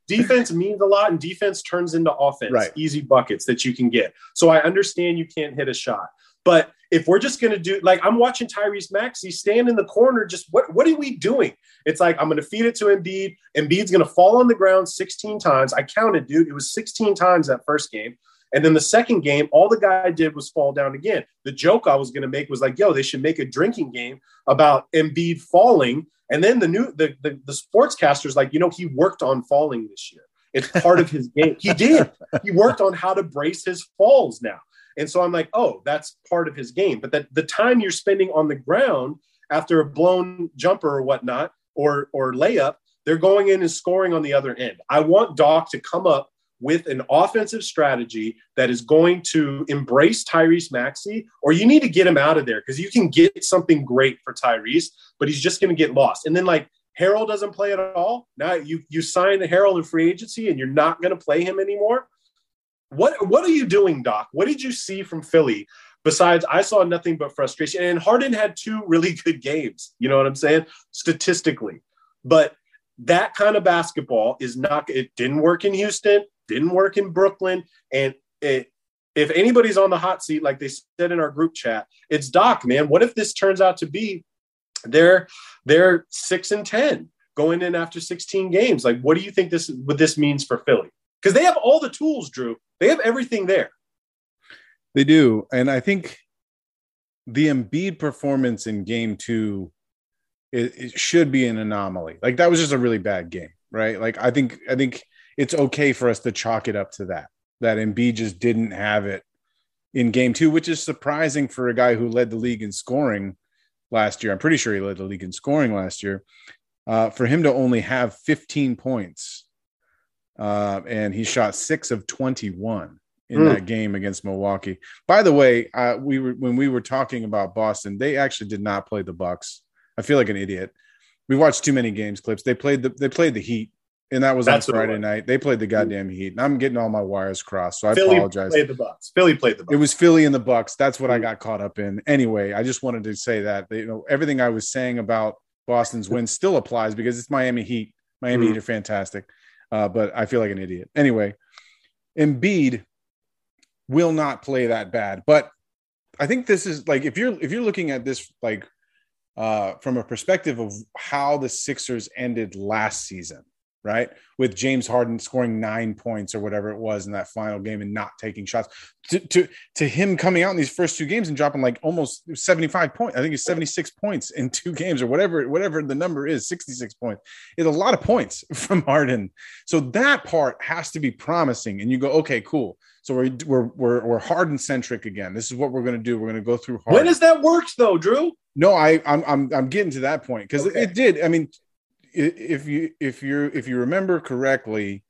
[SPEAKER 1] defense means a lot, and defense turns into offense.
[SPEAKER 2] Right.
[SPEAKER 1] Easy buckets that you can get. So I understand you can't hit a shot, but if we're just gonna do like I'm watching Tyrese Maxey stand in the corner, just what what are we doing? It's like I'm gonna feed it to Embiid. Embiid's gonna fall on the ground 16 times. I counted, dude. It was 16 times that first game. And then the second game, all the guy did was fall down again. The joke I was to make was like, yo, they should make a drinking game about Embiid falling. And then the new the, the the sportscaster's like, you know, he worked on falling this year. It's part of his game. He did. He worked on how to brace his falls now. And so I'm like, oh, that's part of his game. But that the time you're spending on the ground after a blown jumper or whatnot, or or layup, they're going in and scoring on the other end. I want Doc to come up with an offensive strategy that is going to embrace Tyrese Maxey, or you need to get him out of there because you can get something great for Tyrese, but he's just going to get lost. And then like Harrell doesn't play at all. Now you you sign the Harrell in free agency and you're not going to play him anymore. What what are you doing, Doc? What did you see from Philly? Besides, I saw nothing but frustration. And Harden had two really good games. You know what I'm saying? Statistically, but that kind of basketball is not. It didn't work in Houston didn't work in Brooklyn. And it, if anybody's on the hot seat, like they said in our group chat, it's Doc, man. What if this turns out to be they're they're six and ten going in after 16 games? Like, what do you think this what this means for Philly? Because they have all the tools, Drew. They have everything there.
[SPEAKER 2] They do. And I think the Embiid performance in game two it, it should be an anomaly. Like that was just a really bad game, right? Like I think I think it's okay for us to chalk it up to that. That Embiid just didn't have it in game two, which is surprising for a guy who led the league in scoring last year. I'm pretty sure he led the league in scoring last year. Uh, for him to only have 15 points, uh, and he shot six of 21 in
[SPEAKER 1] Mm.
[SPEAKER 2] that game against Milwaukee. By the way, uh, we were when we were talking about Boston, they actually did not play the Bucks. I feel like an idiot. We watched too many games Clipps. They played the they played the Heat, and that was
[SPEAKER 1] That's
[SPEAKER 2] on Friday night. They played the goddamn Heat, and I'm getting all my wires crossed. So I
[SPEAKER 1] Philly
[SPEAKER 2] apologize.
[SPEAKER 1] played the Bucks. Philly played the Bucks.
[SPEAKER 2] It was Philly and the Bucks. That's what I
[SPEAKER 1] Mm.
[SPEAKER 2] got caught up in. Anyway, I just wanted to say that you know everything I was saying about Boston's win still applies because it's Miami Heat. Miami
[SPEAKER 1] Mm.
[SPEAKER 2] Heat are fantastic, uh, but I feel like an idiot. Anyway, Embiid will not play that bad, but I think this is like if you're if you're looking at this like uh, from a perspective of how the Sixers ended last season, right? With James Harden scoring nine points or whatever it was in that final game and not taking shots, to to, to him coming out in these first two games and dropping like almost 75 points. I think it's 76 points in two games or whatever, whatever the number is, 66 points. It's a lot of points from Harden. So that part has to be promising. And you go, okay, cool. So we're we're we're, we're Harden centric again. This is what we're going to do. We're going to go through Harden.
[SPEAKER 1] when has that worked though, Drew?
[SPEAKER 2] No, I I'm I'm I'm getting to that point because
[SPEAKER 1] Okay.
[SPEAKER 2] it did. I mean, if you if you if you remember correctly,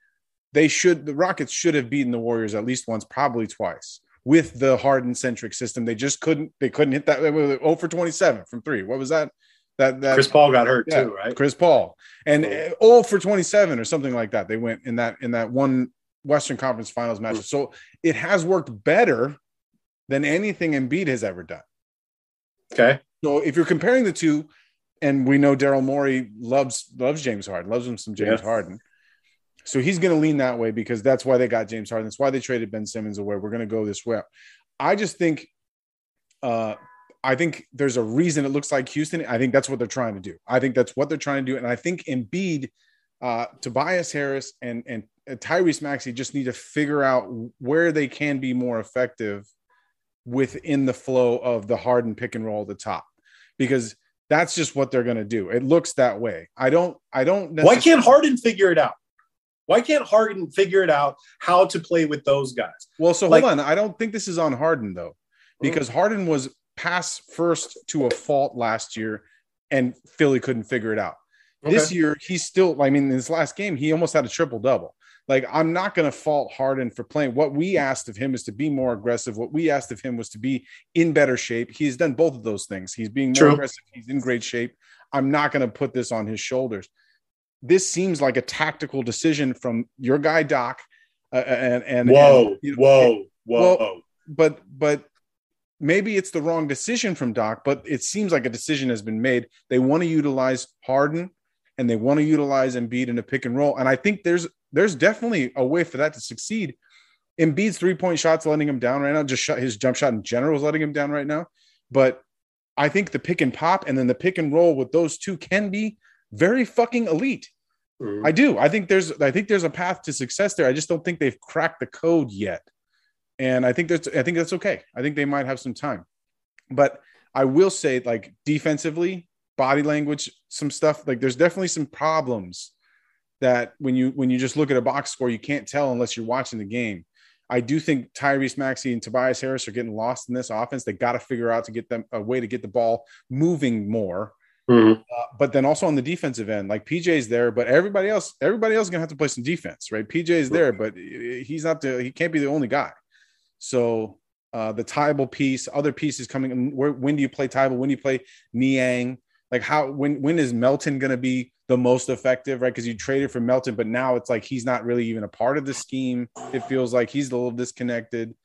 [SPEAKER 2] they should the Rockets should have beaten the Warriors at least once, probably twice with the Harden centric system. They just couldn't they couldn't hit that. Oh for twenty seven from three. What was that? That that
[SPEAKER 1] Chris Paul got hurt
[SPEAKER 2] yeah,
[SPEAKER 1] too, right?
[SPEAKER 2] Chris Paul and uh, oh for 27 or something like that. They went in that in that one Western Conference Finals match. So it has worked better than anything Embiid has ever done.
[SPEAKER 1] Okay.
[SPEAKER 2] So if you're comparing the two, and we know Daryl Morey loves loves James Harden, loves him some James
[SPEAKER 1] Yeah.
[SPEAKER 2] Harden. So he's going to lean that way because that's why they got James Harden. That's why they traded Ben Simmons away. We're going to go this way. I just think, uh, I think there's a reason it looks like Houston. I think that's what they're trying to do. I think that's what they're trying to do, and I think Embiid, uh, Tobias Harris, and and Tyrese Maxey just need to figure out where they can be more effective within the flow of the Harden pick and roll at the top, because that's just what they're going to do. It looks that way. I don't. I don't.
[SPEAKER 1] Why can't Harden figure it out? Why can't Harden figure it out how to play with those guys?
[SPEAKER 2] Well, so
[SPEAKER 1] Like-
[SPEAKER 2] hold on. I don't think this is on Harden though, hmm? because Harden was pass first to a fault last year, and Philly couldn't figure it out. This year, he's still. I mean, in his last game, he almost had a triple double. Like, I'm not going to fault Harden for playing. What we asked of him is to be more aggressive. What we asked of him was to be in better shape. He's done both of those things. He's being more
[SPEAKER 1] True.
[SPEAKER 2] aggressive. He's in great shape. I'm not going to put this on his shoulders. This seems like a tactical decision from your guy Doc, uh, and and
[SPEAKER 1] Whoa,
[SPEAKER 2] and, you know,
[SPEAKER 1] whoa, whoa.
[SPEAKER 2] Well- but but maybe it's the wrong decision from Doc, but it seems like a decision has been made. They want to utilize Harden and they want to utilize Embiid in a pick and roll. And I think there's there's definitely a way for that to succeed. Embiid's three point shots letting him down right now. Just shot, his jump shot in general is letting him down right now. But I think the pick and pop and then the pick and roll with those two can be very fucking elite. Mm-hmm. I do. I think there's I think there's a path to success there. I just don't think they've cracked the code yet. And I think that's I think that's okay. I think they might have some time. But I will say like defensively, body language, some stuff like there's definitely some problems that when you when you just look at a box score you can't tell unless you're watching the game. I do think Tyrese Maxey and Tobias Harris are getting lost in this offense. They got to figure out to get them a way to get the ball moving more Mm-hmm. Uh, but then also on the defensive end, like PJ's there, but everybody else, everybody else is gonna have to play some defense, right? PJ's there, but he's not the he can't be the only guy. So uh, the Thybulle piece, other pieces coming. Where, when do you play Thybulle? When do you play Niang? Like how when when is Melton gonna be the most effective, right? Because you traded for Melton, but now it's like he's not really even a part of the scheme. It feels like he's a little disconnected.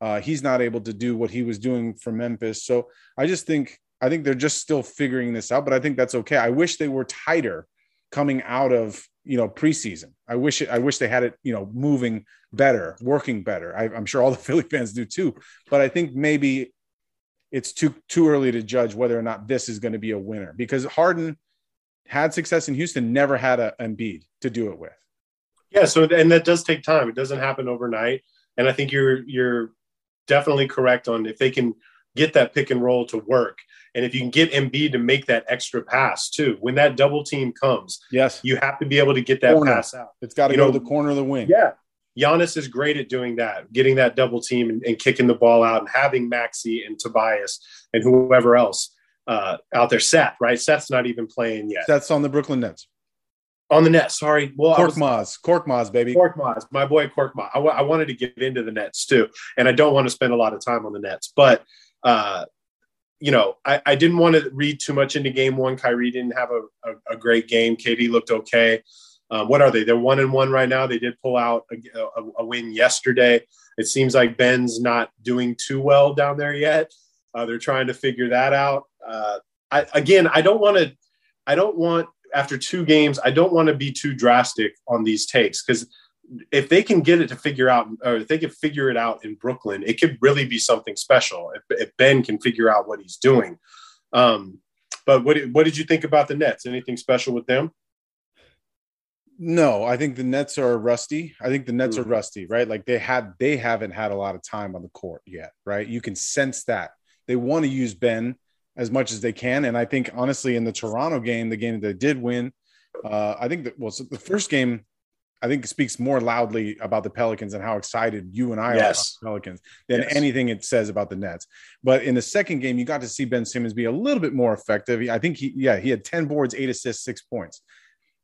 [SPEAKER 2] Uh, he's not able to do what he was doing for Memphis. So I just think I think they're just still figuring this out, but I think that's okay. I wish they were tighter coming out of you know preseason. I wish it, I wish they had it you know moving better, working better. I, I'm sure all the Philly fans do too, but I think maybe it's too too early to judge whether or not this is going to be a winner because Harden had success in Houston, never had a Embiid to do it with.
[SPEAKER 1] Yeah, so and that does take time. It doesn't happen overnight, and I think you're you're definitely correct on if they can get that pick and roll to work and if you can get Embiid to make that extra pass too, when that double team comes,
[SPEAKER 2] yes,
[SPEAKER 1] you have to be able to get that corner. pass out.
[SPEAKER 2] It's got to go know, to the corner of the wing.
[SPEAKER 1] Yeah. Giannis is great at doing that, getting that double team and, and kicking the ball out and having Maxey and Tobias and whoever else uh, out there. Seth, right? Seth's not even playing yet.
[SPEAKER 2] Seth's on the Brooklyn Nets.
[SPEAKER 1] On the net, sorry.
[SPEAKER 2] Well, Korkmaz, Korkmaz, baby.
[SPEAKER 1] Korkmaz, my boy Korkmaz. I, w- I wanted to get into the Nets too, and I don't want to spend a lot of time on the Nets, but uh, you know, I, I, didn't want to read too much into game one. Kyrie didn't have a, a, a great game. KD looked okay. Um, what are they? They're one and one right now. They did pull out a, a, a, win yesterday. It seems like Ben's not doing too well down there yet. Uh, they're trying to figure that out. Uh, I, again, I don't want to. I don't want after two games. I don't want to be too drastic on these takes because if they can get it to figure out, or if they can figure it out in Brooklyn, it could really be something special. If, if Ben can figure out what he's doing. Um, but what what did you think about the Nets? Anything special with them?
[SPEAKER 2] No, I think the Nets are rusty. I think the Nets mm-hmm. are rusty, right? Like they had they haven't had a lot of time on the court yet, right? You can sense that. They want to use Ben as much as they can. And I think honestly, in the Toronto game, the game that they did win, uh, I think that well, so the first game I think speaks more loudly about the Pelicans and how excited you and I yes. are about the Pelicans than yes. anything it says about the Nets. But in the second game, you got to see Ben Simmons be a little bit more effective. I think he, yeah, he had 10 boards, eight assists, six points.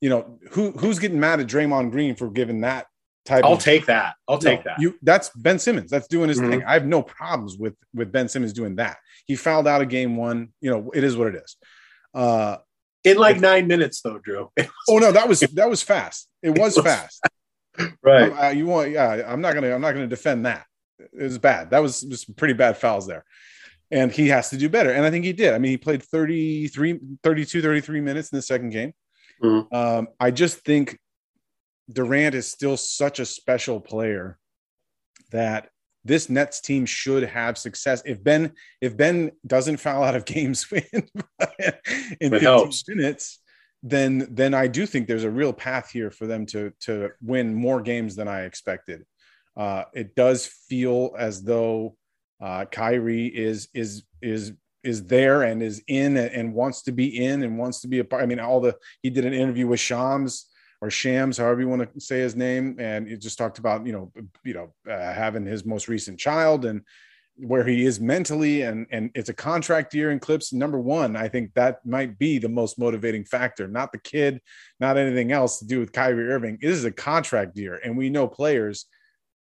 [SPEAKER 2] You know, who who's getting mad at Draymond Green for giving that type of
[SPEAKER 1] I'll
[SPEAKER 2] of,
[SPEAKER 1] take that. I'll take that.
[SPEAKER 2] You that's Ben Simmons. That's doing his mm-hmm. thing. I have no problems with with Ben Simmons doing that. He fouled out of game one. You know, it is what it is. Uh
[SPEAKER 1] in like nine minutes though, Drew.
[SPEAKER 2] oh no, that was that was fast. It was, it was fast.
[SPEAKER 1] right.
[SPEAKER 2] Uh, you want? Yeah, I'm not gonna. I'm not gonna defend that. It was bad. That was just pretty bad fouls there. And he has to do better. And I think he did. I mean, he played 33, 32, 33 minutes in the second game. Mm-hmm. Um, I just think Durant is still such a special player that this Nets team should have success. If Ben if Ben doesn't foul out of games in, in 15 minutes, then then I do think there's a real path here for them to to win more games than I expected. Uh, it does feel as though uh, Kyrie is is is is there and is in and wants to be in and wants to be a part. I mean, all the he did an interview with Shams or Shams, however you want to say his name, and it just talked about you know you know uh, having his most recent child and where he is mentally and and it's a contract year in Clipps number one i think that might be the most motivating factor not the kid not anything else to do with kyrie irving it is a contract year and we know players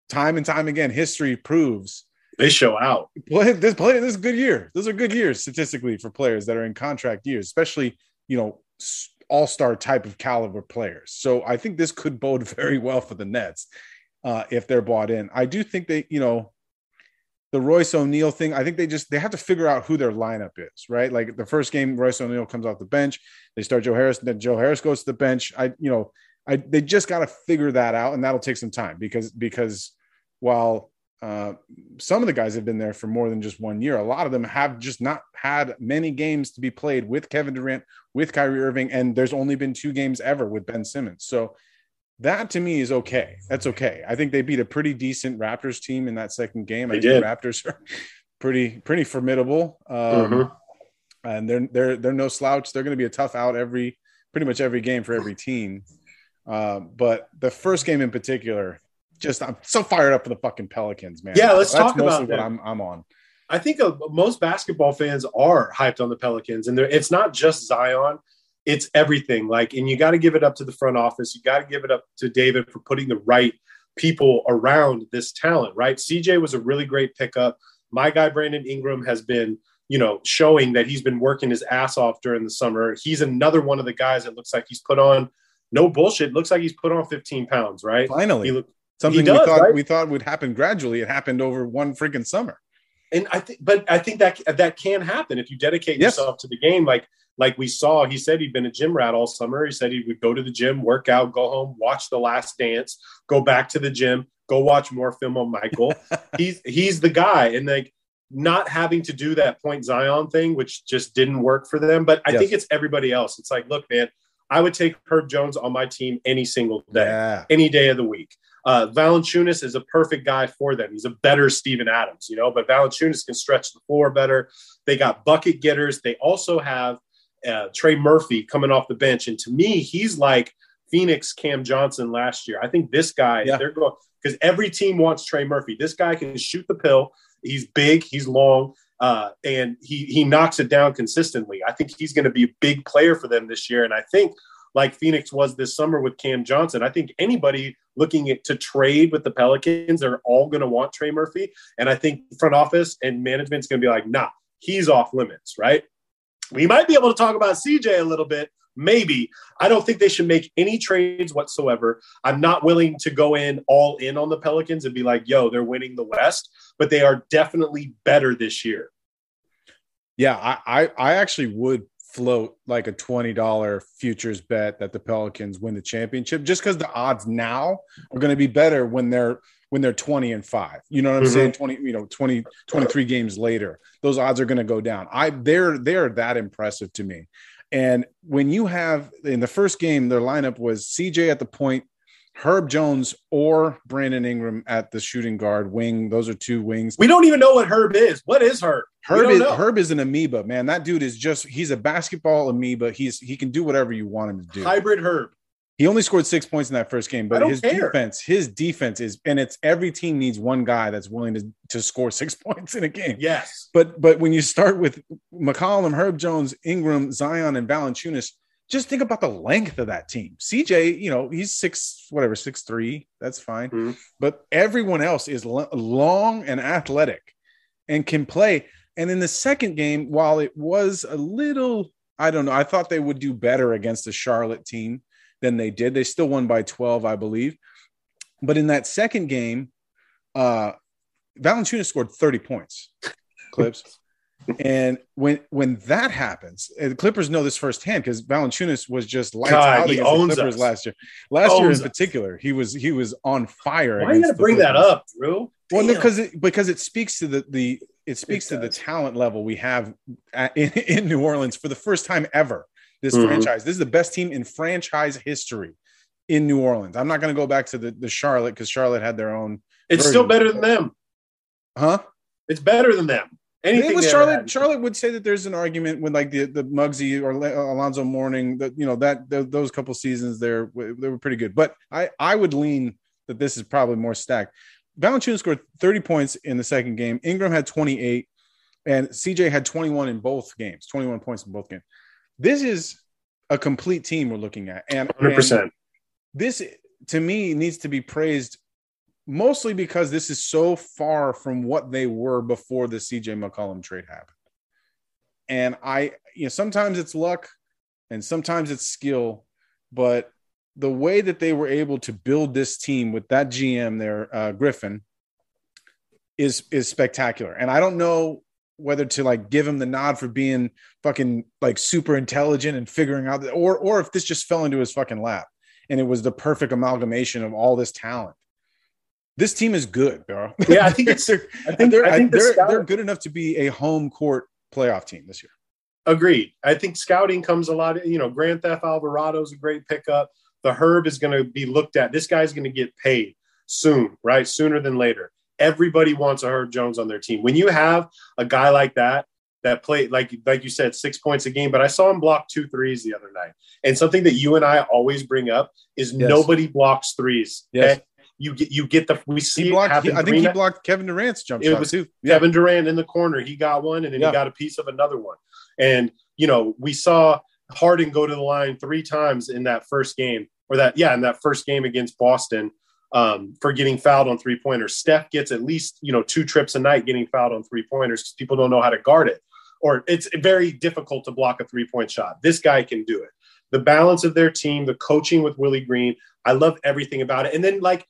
[SPEAKER 2] time and time again history proves
[SPEAKER 1] they show out
[SPEAKER 2] play this play this is a good year those are good years statistically for players that are in contract years especially you know all-star type of caliber players so i think this could bode very well for the nets uh, if they're bought in i do think they you know the Royce O'Neale thing, I think they just they have to figure out who their lineup is, right? Like the first game, Royce O'Neale comes off the bench. They start Joe Harris, and then Joe Harris goes to the bench. I, you know, I they just got to figure that out, and that'll take some time because because while uh, some of the guys have been there for more than just one year. A lot of them have just not had many games to be played with Kevin Durant, with Kyrie Irving, and there's only been two games ever with Ben Simmons. So that to me is okay. That's okay. I think they beat a pretty decent Raptors team in that second game. I
[SPEAKER 1] They
[SPEAKER 2] think
[SPEAKER 1] did.
[SPEAKER 2] the Raptors are pretty pretty formidable. Um,
[SPEAKER 1] Mhm.
[SPEAKER 2] and they're they're they're no slouch. They're going to be a tough out every pretty much every game for every team. Uh, but the first game in particular, just I'm so fired up for the fucking Pelicans, man.
[SPEAKER 1] Yeah, let's
[SPEAKER 2] That's
[SPEAKER 1] talk about
[SPEAKER 2] what
[SPEAKER 1] them.
[SPEAKER 2] I'm I'm on.
[SPEAKER 1] I think uh, most basketball fans are hyped on the Pelicans, and it's not just Zion; it's everything. Like, and you got to give it up to the front office. You got to give it up to David for putting the right people around this talent. Right? CJ was a really great pickup. My guy Brandon Ingram has been, you know, showing that he's been working his ass off during the summer. He's another one of the guys that looks like he's put on. No bullshit. Looks like he's put on 15 pounds, right?
[SPEAKER 2] Finally,
[SPEAKER 1] He look,
[SPEAKER 2] something
[SPEAKER 1] does,
[SPEAKER 2] we thought
[SPEAKER 1] right?
[SPEAKER 2] we thought would happen gradually. It happened over one freaking summer.
[SPEAKER 1] and I think, but I think that that can happen if you dedicate
[SPEAKER 2] Yes.
[SPEAKER 1] yourself to the game. Like like we saw, he said he'd been a gym rat all summer. He said he would go to the gym, work out, go home, watch The Last Dance, go back to the gym, go watch more film on Michael. he's he's the guy, and like not having to do that point Zion thing, which just didn't work for them. But I
[SPEAKER 2] Yes.
[SPEAKER 1] think it's everybody else. It's like, look, man, I would take Herb Jones on my team any single day
[SPEAKER 2] Yeah,
[SPEAKER 1] any day of the week. Uh, Valanciunas is a perfect guy for them. He's a better Steven Adams, you know, but Valanciunas can stretch the floor better. They got bucket getters. They also have uh, Trey Murphy coming off the bench. And to me, he's like Phoenix Cam Johnson last year. I think this guy,
[SPEAKER 2] Yeah.
[SPEAKER 1] they're going, because every team wants Trey Murphy. This guy can shoot the pill. He's big, he's long, uh, and he, he knocks it down consistently. I think he's going to be a big player for them this year. And I think like Phoenix was this summer with Cam Johnson. I think anybody looking at to trade with the Pelicans are all going to want Trey Murphy, and I think front office and management's going to be like, nah, he's off limits, right? We might be able to talk about CJ a little bit, maybe. I don't think they should make any trades whatsoever. I'm not willing to go in all in on the Pelicans and be like, yo, they're winning the West, but they are definitely better this year.
[SPEAKER 2] yeah. I, I I actually would float like a twenty dollar futures bet that the Pelicans win the championship, just because the odds now are going to be better when they're when they're 20 and 5 you know what i'm
[SPEAKER 1] Mhm.
[SPEAKER 2] saying? 20 you know 20 23 games later those odds are going to go down. I they're they're that impressive to me. And when you have in the first game their lineup was cj at the point herb jones or brandon ingram at the shooting guard wing those are two wings
[SPEAKER 1] We don't even know what Herb is. What is Herb?
[SPEAKER 2] Herb is
[SPEAKER 1] know.
[SPEAKER 2] herb is an amoeba man that dude is just he's a basketball amoeba he's he can do whatever you want him to do
[SPEAKER 1] Hybrid Herb.
[SPEAKER 2] he only scored six points in that first game, but his
[SPEAKER 1] care.
[SPEAKER 2] defense, his defense is, and it's every team needs one guy that's willing to, to score six points in a game.
[SPEAKER 1] Yes.
[SPEAKER 2] But but when you start with McCollum, Herb Jones, Ingram, Zion, and Valanciunas, just think about the length of that team. CJ, you know, he's six, whatever, six three. That's fine.
[SPEAKER 1] Mhm.
[SPEAKER 2] But everyone else is lo- long and athletic and can play. And in the second game, while it was a little, I don't know, I thought they would do better against the Charlotte team than they did. They still won by 12, I believe. But in that second game, uh Valanciunas scored 30 points. Clipps. And when when that happens, the Clippers know this firsthand because Valanciunas was just lights
[SPEAKER 1] God,
[SPEAKER 2] out against the Clippers
[SPEAKER 1] us.
[SPEAKER 2] last year. Last year in
[SPEAKER 1] Owns us.
[SPEAKER 2] particular, he was he was on fire.
[SPEAKER 1] Why are you
[SPEAKER 2] against
[SPEAKER 1] going to
[SPEAKER 2] the
[SPEAKER 1] bring that up, Drew?
[SPEAKER 2] Well, no, because it because it speaks to the the it speaks to the talent level we have at, in, in New Orleans for the first time ever. This
[SPEAKER 1] Mhm.
[SPEAKER 2] franchise, this is the best team in franchise history in New Orleans. I'm not going to go back to the the Charlotte because Charlotte had their own,
[SPEAKER 1] it's
[SPEAKER 2] version.
[SPEAKER 1] still better than them.
[SPEAKER 2] huh?
[SPEAKER 1] It's better than them. Anything
[SPEAKER 2] it was Charlotte.
[SPEAKER 1] had.
[SPEAKER 2] Charlotte would say that there's an argument with like the the Muggsy or Alonzo Mourning that you know that th- those couple seasons there they were pretty good. But I I would lean that this is probably more stacked. Valanciunas scored 30 points in the second game. Ingram had 28, and CJ had 21 in both games. 21 points in both games. This is a complete team we're looking at, and and
[SPEAKER 1] 100%.
[SPEAKER 2] this to me needs to be praised mostly because this is so far from what they were before the CJ McCollum trade happened. And I, you know, sometimes it's luck and sometimes it's skill, but the way that they were able to build this team with that GM there, uh, Griffin, is is spectacular. And I don't know whether to like give him the nod for being fucking like super intelligent and figuring out or or if this just fell into his fucking lap and it was the perfect amalgamation of all this talent. This team is good, bro.
[SPEAKER 1] Yeah, I think it's.
[SPEAKER 2] they're,
[SPEAKER 1] I think
[SPEAKER 2] they're,
[SPEAKER 1] I think the
[SPEAKER 2] they're,
[SPEAKER 1] scout-
[SPEAKER 2] they're good enough to be a home court playoff team this year.
[SPEAKER 1] Agreed. I think scouting comes a lot. Of, You know, Grand Theft Alvarado is a great pickup. The Herb is going to be looked at. This guy's going to get paid soon, right? Sooner than later. Everybody wants a Herb Jones on their team. When you have a guy like that that played like like you said six points a game, but I saw him block two threes the other night. And something that you and I always bring up is
[SPEAKER 2] Yes.
[SPEAKER 1] nobody blocks threes.
[SPEAKER 2] Yes.
[SPEAKER 1] You get you get the we see
[SPEAKER 2] blocked. I think he blocked Kevin Durant's jump
[SPEAKER 1] It
[SPEAKER 2] shot
[SPEAKER 1] was
[SPEAKER 2] too. Yeah.
[SPEAKER 1] Kevin Durant in the corner. He got one, and then
[SPEAKER 2] Yeah.
[SPEAKER 1] he got a piece of another one. And you know, we saw Harden go to the line three times in that first game, or that yeah, in that first game against Boston um, for getting fouled on three pointers. Steph gets at least you know two trips a night getting fouled on three pointers because people don't know how to guard it, or it's very difficult to block a three point shot. This guy can do it. The balance of their team, the coaching with Willie Green, I love everything about it. And then like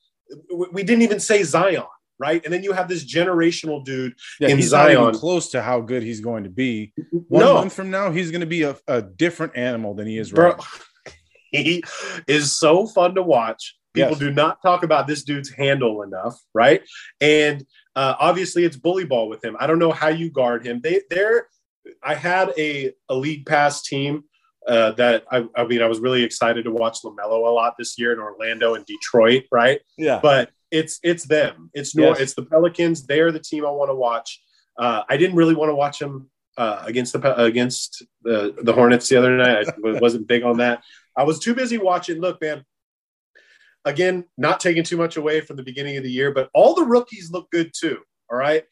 [SPEAKER 1] we didn't even say Zion. Right. And then you have this generational dude
[SPEAKER 2] Yeah,
[SPEAKER 1] in
[SPEAKER 2] he's not even
[SPEAKER 1] Zion.
[SPEAKER 2] close to how good he's going to be. One
[SPEAKER 1] no,
[SPEAKER 2] month from now, he's going to be a, a different animal than he is
[SPEAKER 1] bro.
[SPEAKER 2] right. now.
[SPEAKER 1] He is so fun to watch. People
[SPEAKER 2] Yes.
[SPEAKER 1] do not talk about this dude's handle enough, right? And uh, obviously, it's bully ball with him. I don't know how you guard him. They, they're. I had a a league pass team uh, that I, I mean, I was really excited to watch Lamelo a lot this year in Orlando and Detroit, right?
[SPEAKER 2] Yeah,
[SPEAKER 1] But it's it's them. It's Nor-
[SPEAKER 2] Yes.
[SPEAKER 1] it's the Pelicans. They're the team I want to watch. Uh, I didn't really want to watch them uh, against the against the the Hornets the other night. I wasn't big on that. I was too busy watching. Look, man. Again, not taking too much away from the beginning of the year, but all the rookies look good too. All right.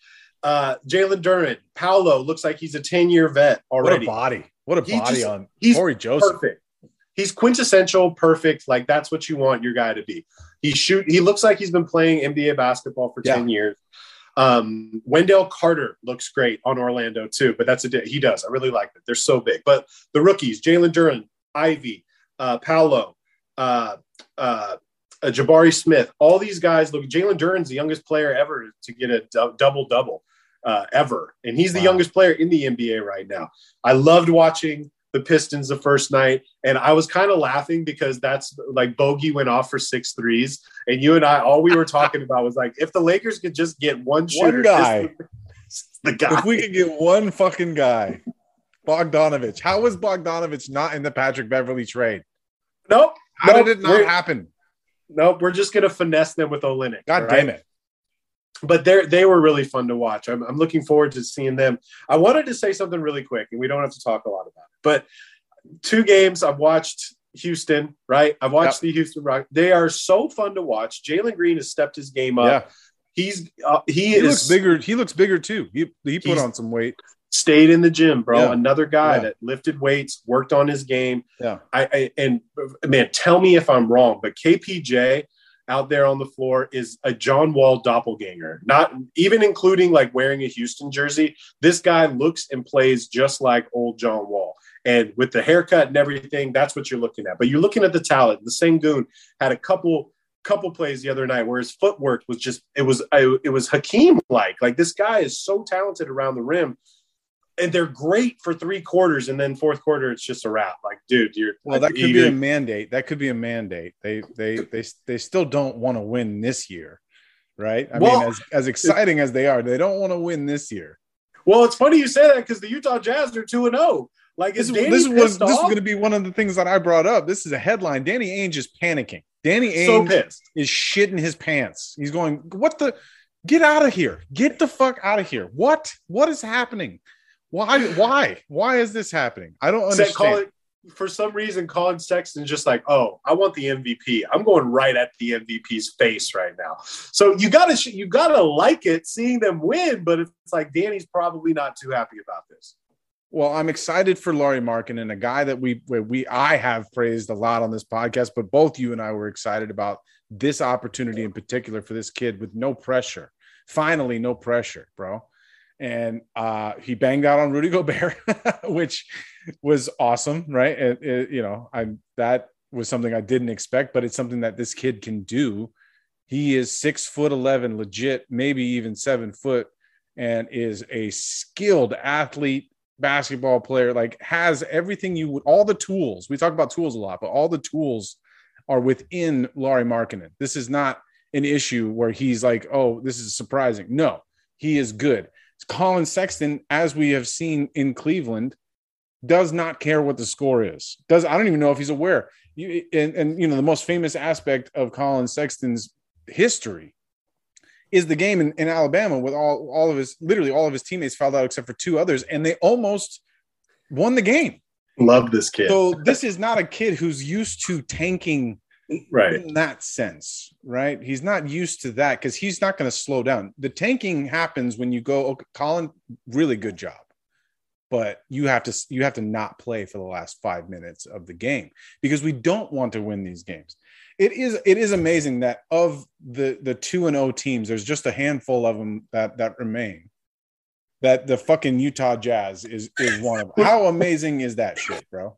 [SPEAKER 1] Uh, Jalen Duren, Paolo looks like he's a 10 year vet
[SPEAKER 2] what
[SPEAKER 1] already.
[SPEAKER 2] a body! What a
[SPEAKER 1] He
[SPEAKER 2] body
[SPEAKER 1] just-
[SPEAKER 2] on
[SPEAKER 1] he's
[SPEAKER 2] Corey Joseph.
[SPEAKER 1] perfect. He's quintessential, perfect. Like that's what you want your guy to be. He shoot. He looks like he's been playing NBA basketball for
[SPEAKER 2] Yeah.
[SPEAKER 1] ten years. Um, Wendell Carter looks great on Orlando too, but that's a he does. I really like it. They're so big. But the rookies: Jalen Duren, Ivey, uh, Paolo, uh, uh, uh, Jabari Smith. All these guys look. Jalen Duren's the youngest player ever to get a double double uh, ever, and he's the
[SPEAKER 2] Wow.
[SPEAKER 1] youngest player in the NBA right now. I loved watching the Pistons the first night, and I was kind of laughing because that's like Bogey went off for six threes, and you and I, all we were talking about was like, if the Lakers could just get one shooter, this
[SPEAKER 2] guy.
[SPEAKER 1] is the guy.
[SPEAKER 2] If we could get one fucking guy, Bogdanovich. How was Bogdanovich not in the Patrick Beverley trade?
[SPEAKER 1] nope,
[SPEAKER 2] How
[SPEAKER 1] nope,
[SPEAKER 2] did it not happen?
[SPEAKER 1] Nope, we're just gonna finesse them with Olynyk.
[SPEAKER 2] God
[SPEAKER 1] right?
[SPEAKER 2] damn it!
[SPEAKER 1] But they they were really fun to watch. I'm, I'm looking forward to seeing them. I wanted to say something really quick, and we don't have to talk a lot about it. But two games I've watched Houston, right? I've watched the Houston Rock. They are so fun to watch. Jalen Green has stepped his game up.
[SPEAKER 2] Yeah,
[SPEAKER 1] He's uh, he,
[SPEAKER 2] he
[SPEAKER 1] is
[SPEAKER 2] looks bigger. He looks bigger too. He he put on some weight.
[SPEAKER 1] stayed in the gym, bro.
[SPEAKER 2] Yeah.
[SPEAKER 1] Another guy
[SPEAKER 2] Yeah.
[SPEAKER 1] that lifted weights, worked on his game.
[SPEAKER 2] Yeah.
[SPEAKER 1] I, I and man, tell me if I'm wrong, but KPJ out there on the floor is a John Wall doppelganger. Not even including like wearing a Houston jersey. This guy looks and plays just like old John Wall. And with the haircut and everything, that's what you're looking at. But you're looking at the talent. The Sengun had a couple couple plays the other night where his footwork was just it was it was Hakeem like. Like this guy is so talented around the rim and they're great for three quarters, and then fourth quarter it's just a wrap. Like, dude, you're
[SPEAKER 2] Well, that could be a mandate. That could be a mandate. They they they they still don't want to win this year, right? I
[SPEAKER 1] Well-
[SPEAKER 2] mean, as as exciting as they are, they don't want to win this year.
[SPEAKER 1] well. It's funny you say that because the Utah Jazz are two and zero. Like,
[SPEAKER 2] This
[SPEAKER 1] is
[SPEAKER 2] is
[SPEAKER 1] Danny
[SPEAKER 2] this was
[SPEAKER 1] pissed
[SPEAKER 2] this is going to be one of the things that I brought up. This is a headline. Danny Ainge is panicking. Danny
[SPEAKER 1] so
[SPEAKER 2] Ainge
[SPEAKER 1] pissed.
[SPEAKER 2] is shitting his pants. He's going, "What the? Get out of here! Get the fuck out of here! What? What is happening? Why? Why? Why is this happening? I don't understand."
[SPEAKER 1] call it, for some reason, Collin Sexton's just like, oh, I want the MVP. I'm going right at the MVP's face right now. So you gotta you gotta like it, seeing them win. But it's like Danny's probably not too happy about this.
[SPEAKER 2] Well, I'm excited for Lauri Markkanen and a guy that we we I have praised a lot on this podcast, but both you and I were excited about this opportunity in particular for this kid with no pressure. Finally, no pressure, bro. And uh, he banged out on Rudy Gobert, which was awesome, right? It, it- you know, I that was something I didn't expect, but it's something that this kid can do He is six foot 11, legit, maybe even seven foot, and is a skilled athlete, basketball player, like has everything you would, all the tools. We talk about tools a lot, but all the tools are within Lauri Markkanen. This is not an issue where he's like, oh, this is surprising. No, he is good. Collin Sexton, as we have seen in Cleveland, does not care what the score is. Does I don't even know if he's aware. You, and, and you know the most famous aspect of Collin Sexton's history is the game in, in Alabama with all all of his literally all of his teammates fouled out except for two others, and they almost won the game.
[SPEAKER 1] Love this kid.
[SPEAKER 2] So this is not a kid who's used to tanking
[SPEAKER 1] right
[SPEAKER 2] in that sense, right? He's not used to that because he's not going to slow down. The tanking happens when you go, oh, okay, Collin, really good job but you have to you have to not play for the last five minutes of the game because we don't want to win these games it is it is amazing that of the the two and o teams there's just a handful of them that that remain that the fucking utah jazz is is one of them. how amazing is that shit bro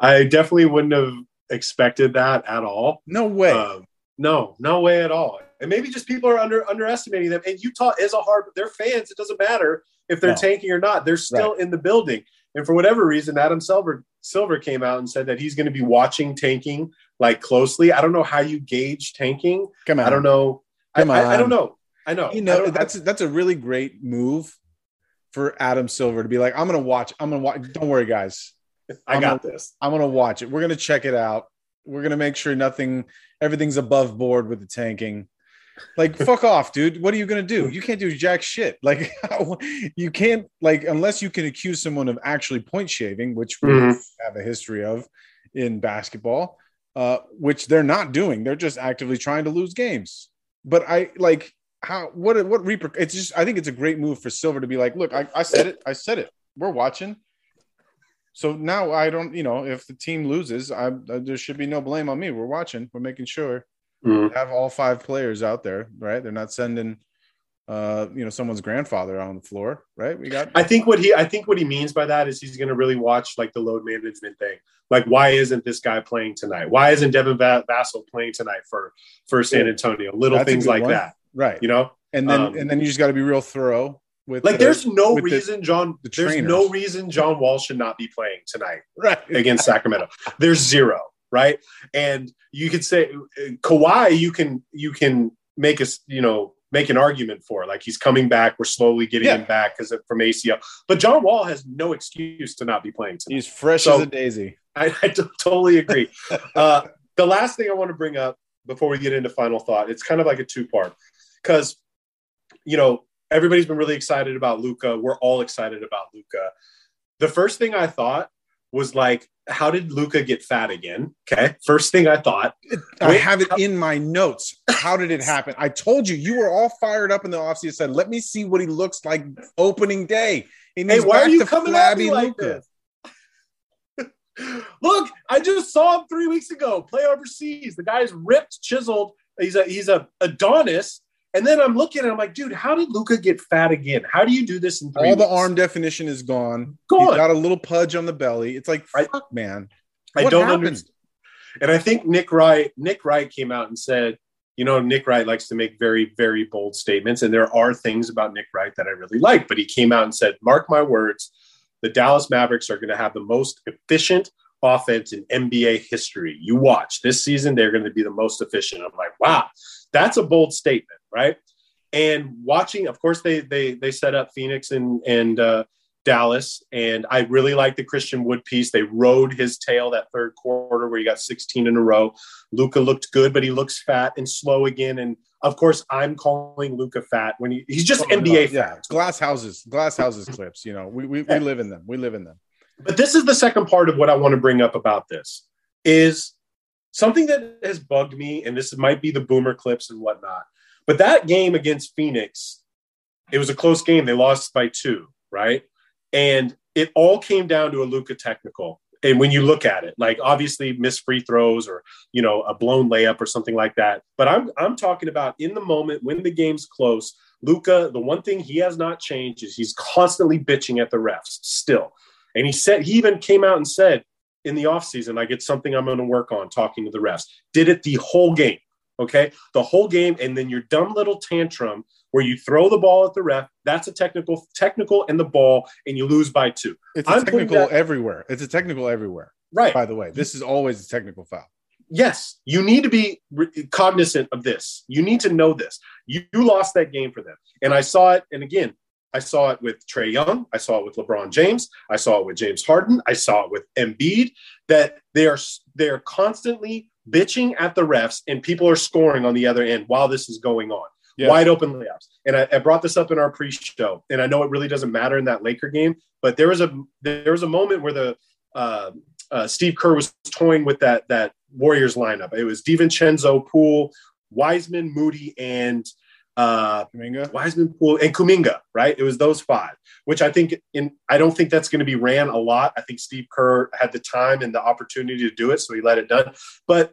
[SPEAKER 1] i definitely wouldn't have expected that at all
[SPEAKER 2] no way
[SPEAKER 1] um, no no way at all and maybe just people are under underestimating them and utah is a hard they're fans it doesn't matter if they're no. tanking or not. They're still right. in the building. And for whatever reason, Adam Silver Silver came out and said that he's going to be watching tanking like closely. I don't know how you gauge tanking.
[SPEAKER 2] Come on.
[SPEAKER 1] I don't know. Come I, on. I, I don't know. I know.
[SPEAKER 2] You know, that's that's a really great move for Adam Silver to be like, I'm gonna watch. I'm gonna watch. Don't worry, guys.
[SPEAKER 1] I got
[SPEAKER 2] gonna,
[SPEAKER 1] this.
[SPEAKER 2] I'm gonna watch it. We're gonna check it out. We're gonna make sure nothing, everything's above board with the tanking. Like, fuck off, dude. What are you gonna do? You can't do jack shit. Like, you can't like unless you can accuse someone of actually point shaving, which we mm-hmm. have a history of in basketball, uh, which they're not doing. They're just actively trying to lose games. But I like how what what reper- it's just I think it's a great move for Silver to be like, look, I, I said it, I said it. We're watching. So now I don't, you know, if the team loses, I, there should be no blame on me. We're watching. We're making sure mm-hmm. have all five players out there, right? They're not sending uh, you know, someone's grandfather on the floor, right? We got
[SPEAKER 1] I think what he I think what he means by that is he's gonna really watch like the load management thing. Like, why isn't this guy playing tonight? Why isn't Devin Vassell playing tonight for for San Antonio? Little That's things like one. that.
[SPEAKER 2] Right.
[SPEAKER 1] You know?
[SPEAKER 2] And then um, and then you just gotta be real thorough with
[SPEAKER 1] like the, there's no reason the, John the there's no reason John Wall should not be playing tonight
[SPEAKER 2] right
[SPEAKER 1] against Sacramento. There's zero right? And you could say Kawhi, you can you can make us you know make an argument for like he's coming back. We're slowly getting yeah. him back because from ACL. But John Wall has no excuse to not be playing. Tonight.
[SPEAKER 2] He's fresh so, as a daisy.
[SPEAKER 1] I, I t- totally agree. uh, the last thing I want to bring up before we get into final thought, it's kind of like a two part because you know everybody's been really excited about Luka. We're all excited about Luka. The first thing I thought was like, how did Luka get fat again? Okay. First thing I thought.
[SPEAKER 2] I have it in my notes. How did it happen? I told you, you were all fired up in the offseason. Said, let me see what he looks like opening day.
[SPEAKER 1] hey, why are you coming at me like this? Look, I just saw him three weeks ago play overseas. The guy's ripped, chiseled. He's a he's a Adonis, and then I'm looking and I'm like, dude, how did Luka get fat again? How do you do this in three
[SPEAKER 2] All
[SPEAKER 1] weeks?
[SPEAKER 2] the arm definition is gone.
[SPEAKER 1] Gone.
[SPEAKER 2] He's got a little pudge on the belly. It's like, fuck, I, man.
[SPEAKER 1] What I don't happened? understand. And I think Nick Wright, Nick Wright came out and said, you know, Nick Wright likes to make very, very bold statements. And there are things about Nick Wright that I really like. But he came out and said, mark my words, the Dallas Mavericks are going to have the most efficient offense in NBA history. You watch this season, they're going to be the most efficient. I'm like, wow, that's a bold statement right? And watching, of course, they they they set up Phoenix and and uh, Dallas, and I really like the Christian Wood piece. They rode his tail that third quarter where he got 16 in a row. Luka looked good, but he looks fat and slow again. And of course, I'm calling Luka fat when he, he's just oh, NBA
[SPEAKER 2] yeah. fat. Glass houses, glass houses Clipps. You know, we, we we live in them. We live in them.
[SPEAKER 1] But this is the second part of what I want to bring up about this is something that has bugged me, and this might be the boomer Clipps and whatnot. But that game against Phoenix, it was a close game. They lost by two, right? And it all came down to a Luka technical. And when you look at it, like obviously missed free throws or you know a blown layup or something like that. But I'm I'm talking about in the moment when the game's close. Luka, the one thing he has not changed is he's constantly bitching at the refs still. And he said he even came out and said in the offseason, like it's something I'm going to work on talking to the refs. Did it the whole game Okay. The whole game. And then your dumb little tantrum where you throw the ball at the ref. That's a technical, technical and the ball, and you lose by two.
[SPEAKER 2] It's a I'm technical that, everywhere. It's a technical everywhere.
[SPEAKER 1] Right.
[SPEAKER 2] By the way, this is always a technical foul.
[SPEAKER 1] Yes, you need to be cognizant of this. You need to know this. You, you lost that game for them. And I saw it. And again, I saw it with Trae Young. I saw it with LeBron James. I saw it with James Harden. I saw it with Embiid. That they are they are constantly bitching at the refs, and people are scoring on the other end while this is going on. Yes. Wide open layups. And I, I, brought this up in our pre-show, and I know it really doesn't matter in that Laker game, but there was a there was a moment where the uh, uh, Steve Kerr was toying with that that Warriors lineup. It was DiVincenzo, Poole, Wiseman, Moody, and uh, Kuminga. Wiseman, Poole, and Kuminga. Right? It was those five, which I think in I don't think that's going to be ran a lot. I think Steve Kerr had the time and the opportunity to do it, so he let it done. But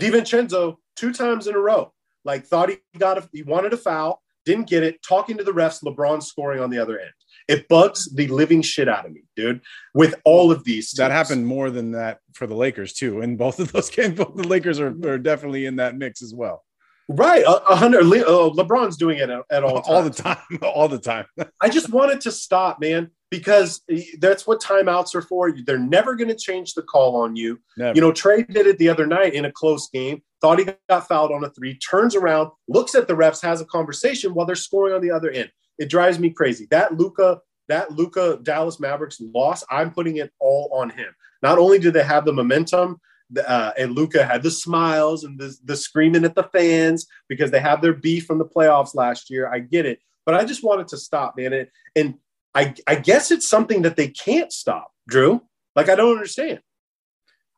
[SPEAKER 1] DiVincenzo two times in a row, like thought he got a, he wanted a foul, didn't get it. Talking to the refs, LeBron scoring on the other end. It bugs the living shit out of me, dude. With all of these,
[SPEAKER 2] teams. that happened more than that for the Lakers too. And both of those games, both the Lakers are, are definitely in that mix as well.
[SPEAKER 1] Right, a hundred. Uh, LeBron's doing it at, at all
[SPEAKER 2] all the time, all the time.
[SPEAKER 1] I just wanted to stop, man, because that's what timeouts are for. They're never going to change the call on you. Never. You know, Trae did it the other night in a close game. Thought he got fouled on a three. Turns around, looks at the refs, has a conversation while they're scoring on the other end. It drives me crazy. That Luka, that Luka Dallas Mavericks loss, I'm putting it all on him. Not only do they have the momentum, uh, and Luka had the smiles and the, the screaming at the fans because they have their beef from the playoffs last year. I get it, but I just wanted to stop, man. And, and I, I guess it's something that they can't stop, Drew. Like I don't understand.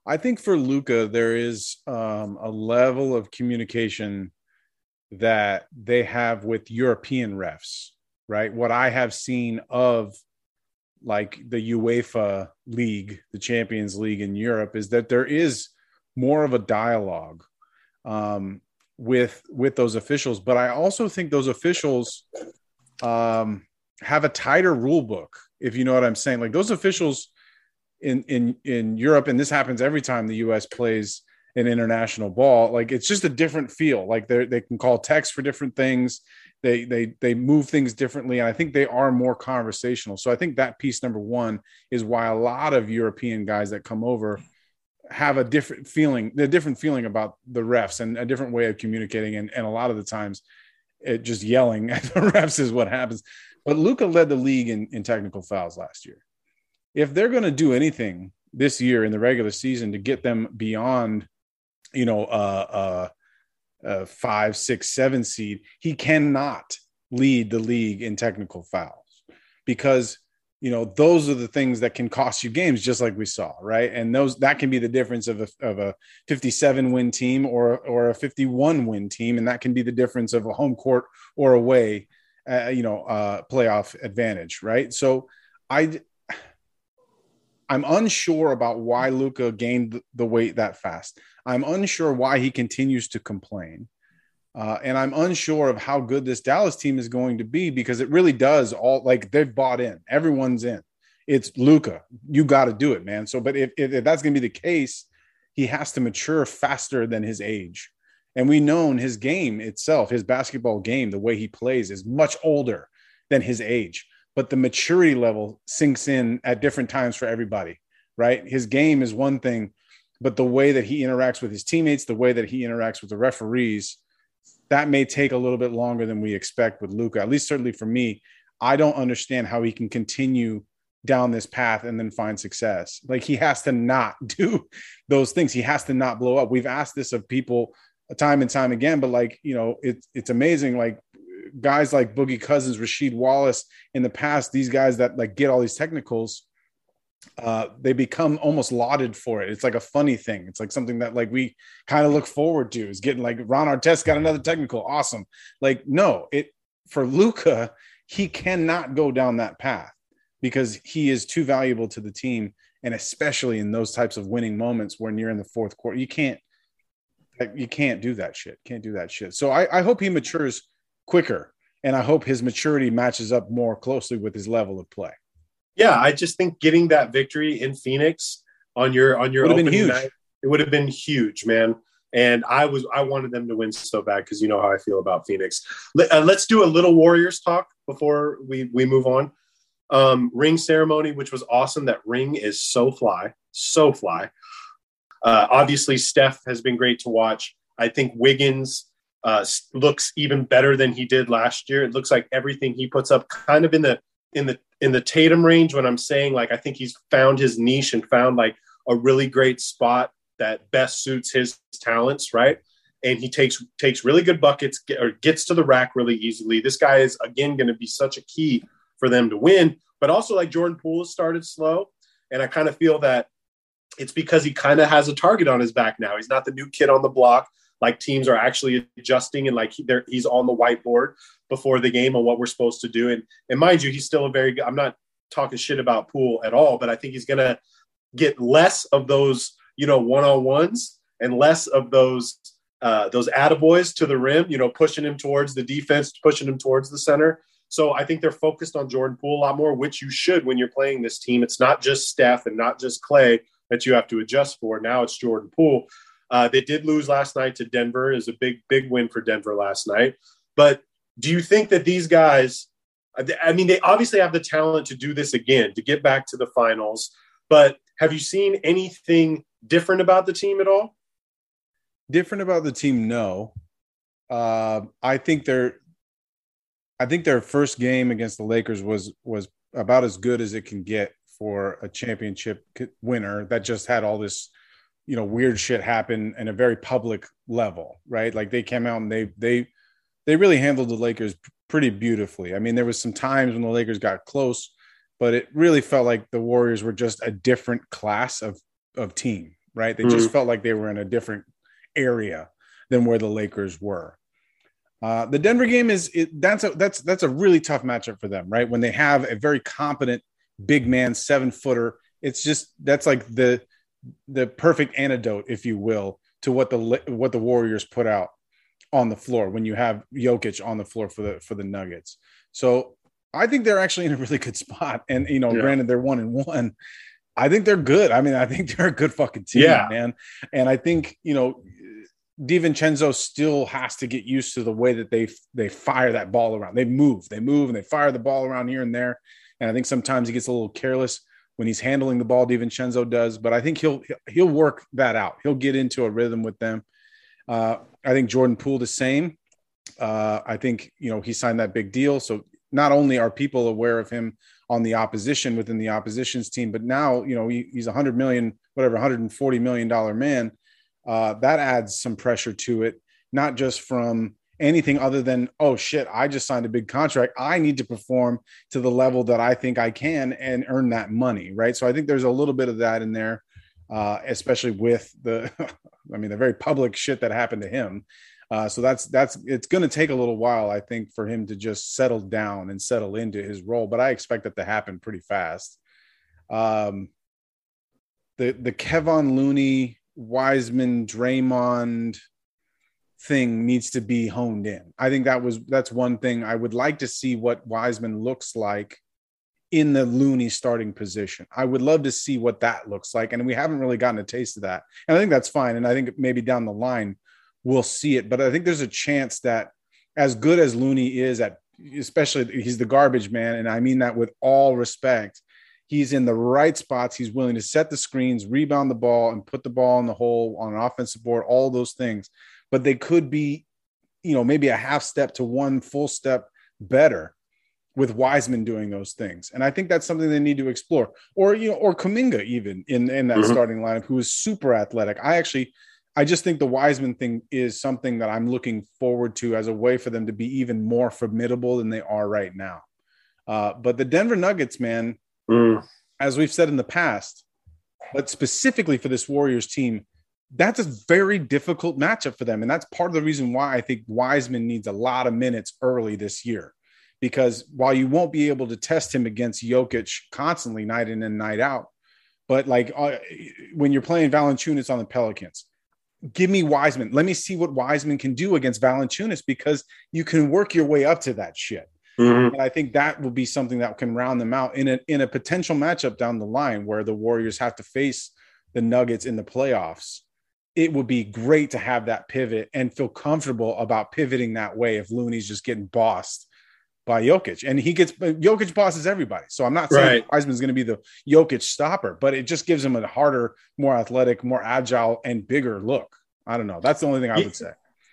[SPEAKER 2] I think for Luka, there is um, a level of communication that they have with European refs right? What I have seen of like the UEFA league, the Champions League in Europe, is that there is more of a dialogue um, with with those officials. But I also think those officials um, have a tighter rule book, if you know what I'm saying. Like those officials in in in Europe, and this happens every time the U.S. plays an international ball. Like it's just a different feel. Like they they can call techs for different things they they they move things differently and i think they are more conversational so i think that piece number one is why a lot of european guys that come over have a different feeling a different feeling about the refs and a different way of communicating and, and a lot of the times it just yelling at the refs is what happens but Luka led the league in, in technical fouls last year if they're going to do anything this year in the regular season to get them beyond you know uh uh a five, six, seven seed, he cannot lead the league in technical fouls because you know those are the things that can cost you games just like we saw right? And those that can be the difference of a, of a 57 win team or or a 51 win team. And that can be the difference of a home court or away uh, you know uh playoff advantage right? So i i'm unsure about why luka gained the weight that fast I'm unsure why he continues to complain. Uh, and I'm unsure of how good this Dallas team is going to be because it really does all like they've bought in. Everyone's in. It's Luka. You got to do it, man. So, but if, if, if that's going to be the case, he has to mature faster than his age. And we know his game itself, his basketball game, the way he plays is much older than his age. But the maturity level sinks in at different times for everybody, right? His game is one thing but the way that he interacts with his teammates, the way that he interacts with the referees, that may take a little bit longer than we expect with Luka. At least, certainly for me, I don't understand how he can continue down this path and then find success. Like he has to not do those things. He has to not blow up. We've asked this of people time and time again, but like you know, it's it's amazing. Like guys like Boogie Cousins, Rasheed Wallace in the past, these guys that like get all these technicals uh, they become almost lauded for it. It's like a funny thing. It's like something that like we kind of look forward to is getting like Ron Artest got another technical. Awesome. Like, no, it for Luka, he cannot go down that path because he is too valuable to the team. And especially in those types of winning moments when you're in the fourth quarter, you can't you can't do that shit. Can't do that shit. So I, I hope he matures quicker and I hope his maturity matches up more closely with his level of play
[SPEAKER 1] yeah, I just think getting that victory in Phoenix on your on your
[SPEAKER 2] opening night,
[SPEAKER 1] it would have been huge, man. And I was I wanted them to win so bad because you know how I feel about Phoenix. Let, uh, let's do a little Warriors talk before we we move on. Um, ring ceremony, which was awesome. That ring is so fly, so fly. Uh, obviously, Steph has been great to watch. I think Wiggins uh, looks even better than he did last year. It looks like everything he puts up, kind of in the in the in the Tatum range. When I'm saying like, I think he's found his niche and found like a really great spot that best suits his talents, right? And he takes takes really good buckets get, or gets to the rack really easily. This guy is again going to be such a key for them to win. But also, like Jordan Poole started slow, and I kind of feel that it's because he kind of has a target on his back now. He's not the new kid on the block. Like teams are actually adjusting and like he, he's on the whiteboard before the game on what we're supposed to do. And and mind you, he's still a very good. I'm not talking shit about Poole at all, but I think he's gonna get less of those you know one on ones and less of those uh, those attaboys to the rim. You know, pushing him towards the defense, pushing him towards the center. So I think they're focused on Jordan Poole a lot more, which you should when you're playing this team. It's not just Steph and not just Clay that you have to adjust for. Now it's Jordan Poole. Uh, they did lose last night to Denver. Is a big big win for Denver last night. But do you think that these guys? I mean, they obviously have the talent to do this again to get back to the finals. But have you seen anything different about the team at all?
[SPEAKER 2] Different about the team? No. Uh, I think their, I think their first game against the Lakers was was about as good as it can get for a championship winner that just had all this you know weird shit happen in a very public level right like they came out and they they they really handled the lakers pretty beautifully i mean there was some times when the lakers got close but it really felt like the warriors were just a different class of of team right they mm-hmm. just felt like they were in a different area than where the lakers were uh, the Denver game is it, that's a that's that's a really tough matchup for them, right? When they have a very competent big man, seven footer. It's just that's like the the perfect antidote, if you will, to what the what the Warriors put out on the floor when you have Jokic on the floor for the for the Nuggets. So I think they're actually in a really good spot. And you know, yeah. granted they're one and one. I think they're good. I mean, I think they're a good fucking team, yeah. man. And I think you know, DiVincenzo still has to get used to the way that they they fire that ball around. They move, they move, and they fire the ball around here and there. And I think sometimes he gets a little careless when he's handling the ball. DiVincenzo does, but I think he'll he'll work that out. He'll get into a rhythm with them. Uh, I think Jordan Poole the same. Uh, I think you know he signed that big deal, so not only are people aware of him on the opposition within the opposition's team, but now you know he, he's a hundred million, whatever, 140 million dollar man. Uh, that adds some pressure to it, not just from anything other than oh shit i just signed a big contract i need to perform to the level that i think i can and earn that money right so i think there's a little bit of that in there uh, especially with the i mean the very public shit that happened to him uh, so that's that's it's going to take a little while i think for him to just settle down and settle into his role but i expect that to happen pretty fast um, the the kevon looney wiseman draymond thing needs to be honed in. I think that was that's one thing I would like to see what Wiseman looks like in the Looney starting position. I would love to see what that looks like, and we haven't really gotten a taste of that. And I think that's fine. And I think maybe down the line we'll see it. But I think there's a chance that as good as Looney is at, especially he's the garbage man, and I mean that with all respect. He's in the right spots. He's willing to set the screens, rebound the ball, and put the ball in the hole on an offensive board. All those things but they could be, you know, maybe a half step to one full step better with Wiseman doing those things. And I think that's something they need to explore. Or, you know, or Kuminga even in, in that mm-hmm. starting lineup, who is super athletic. I actually I just think the Wiseman thing is something that I'm looking forward to as a way for them to be even more formidable than they are right now. Uh, but the Denver Nuggets, man, mm. as we've said in the past, but specifically for this Warriors team, that's a very difficult matchup for them. And that's part of the reason why I think Wiseman needs a lot of minutes early this year. Because while you won't be able to test him against Jokic constantly, night in and night out, but like uh, when you're playing Valanciunas on the Pelicans, give me Wiseman. Let me see what Wiseman can do against Valanciunas because you can work your way up to that shit. Mm-hmm. And I think that will be something that can round them out in a in a potential matchup down the line where the Warriors have to face the Nuggets in the playoffs it would be great to have that pivot and feel comfortable about pivoting that way if Looney's just getting bossed by Jokic. And he gets Jokic bosses everybody. So I'm not saying
[SPEAKER 1] Right.
[SPEAKER 2] Wiseman's going to be the Jokic stopper, but it just gives him a harder, more athletic, more agile, and bigger look. I don't know. That's the only thing I would say.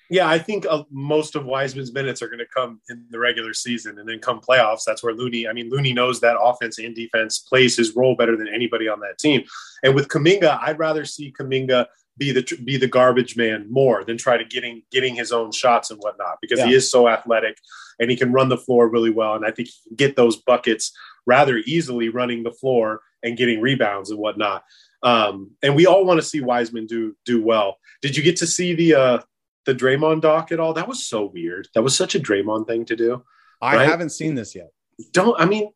[SPEAKER 1] Yeah, I think uh, most of Wiseman's minutes are going to come in the regular season, and then come playoffs. That's where Looney. I mean, Looney knows that offense and defense plays his role better than anybody on that team. And with Kuminga, I'd rather see Kuminga be the be the garbage man more than try to getting getting his own shots and whatnot because he is so athletic and he can run the floor really well. And I think he can get those buckets rather easily running the floor and getting rebounds and whatnot. Um, and we all want to see Wiseman do do well. Did you get to see the uh, the Draymond doc at all? That was so weird. That was such a Draymond thing to do.
[SPEAKER 2] I
[SPEAKER 1] Right?
[SPEAKER 2] haven't seen this yet.
[SPEAKER 1] Don't I mean?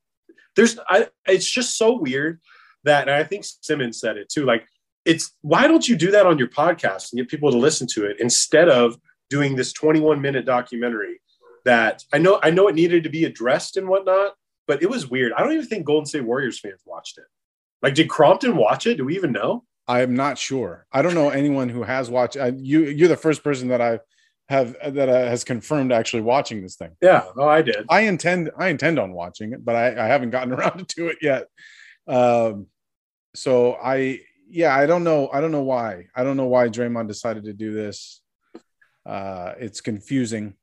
[SPEAKER 1] There's I. It's just so weird that, and I think Simmons said it too. Like, it's why don't you do that on your podcast and get people to listen to it instead of doing this 21 minute documentary that I know I know it needed to be addressed and whatnot, but it was weird. I don't even think Golden State Warriors fans watched it. Like, did Crompton watch it? Do we even know?
[SPEAKER 2] I am not sure. I don't know anyone who has watched. I, you, you're the first person that I have that uh, has confirmed actually watching this thing.
[SPEAKER 1] Yeah. Oh, I did.
[SPEAKER 2] I intend I intend on watching it, but I, I haven't gotten around to it yet. Um, so I yeah I don't know I don't know why I don't know why Draymond decided to do this. Uh, it's confusing.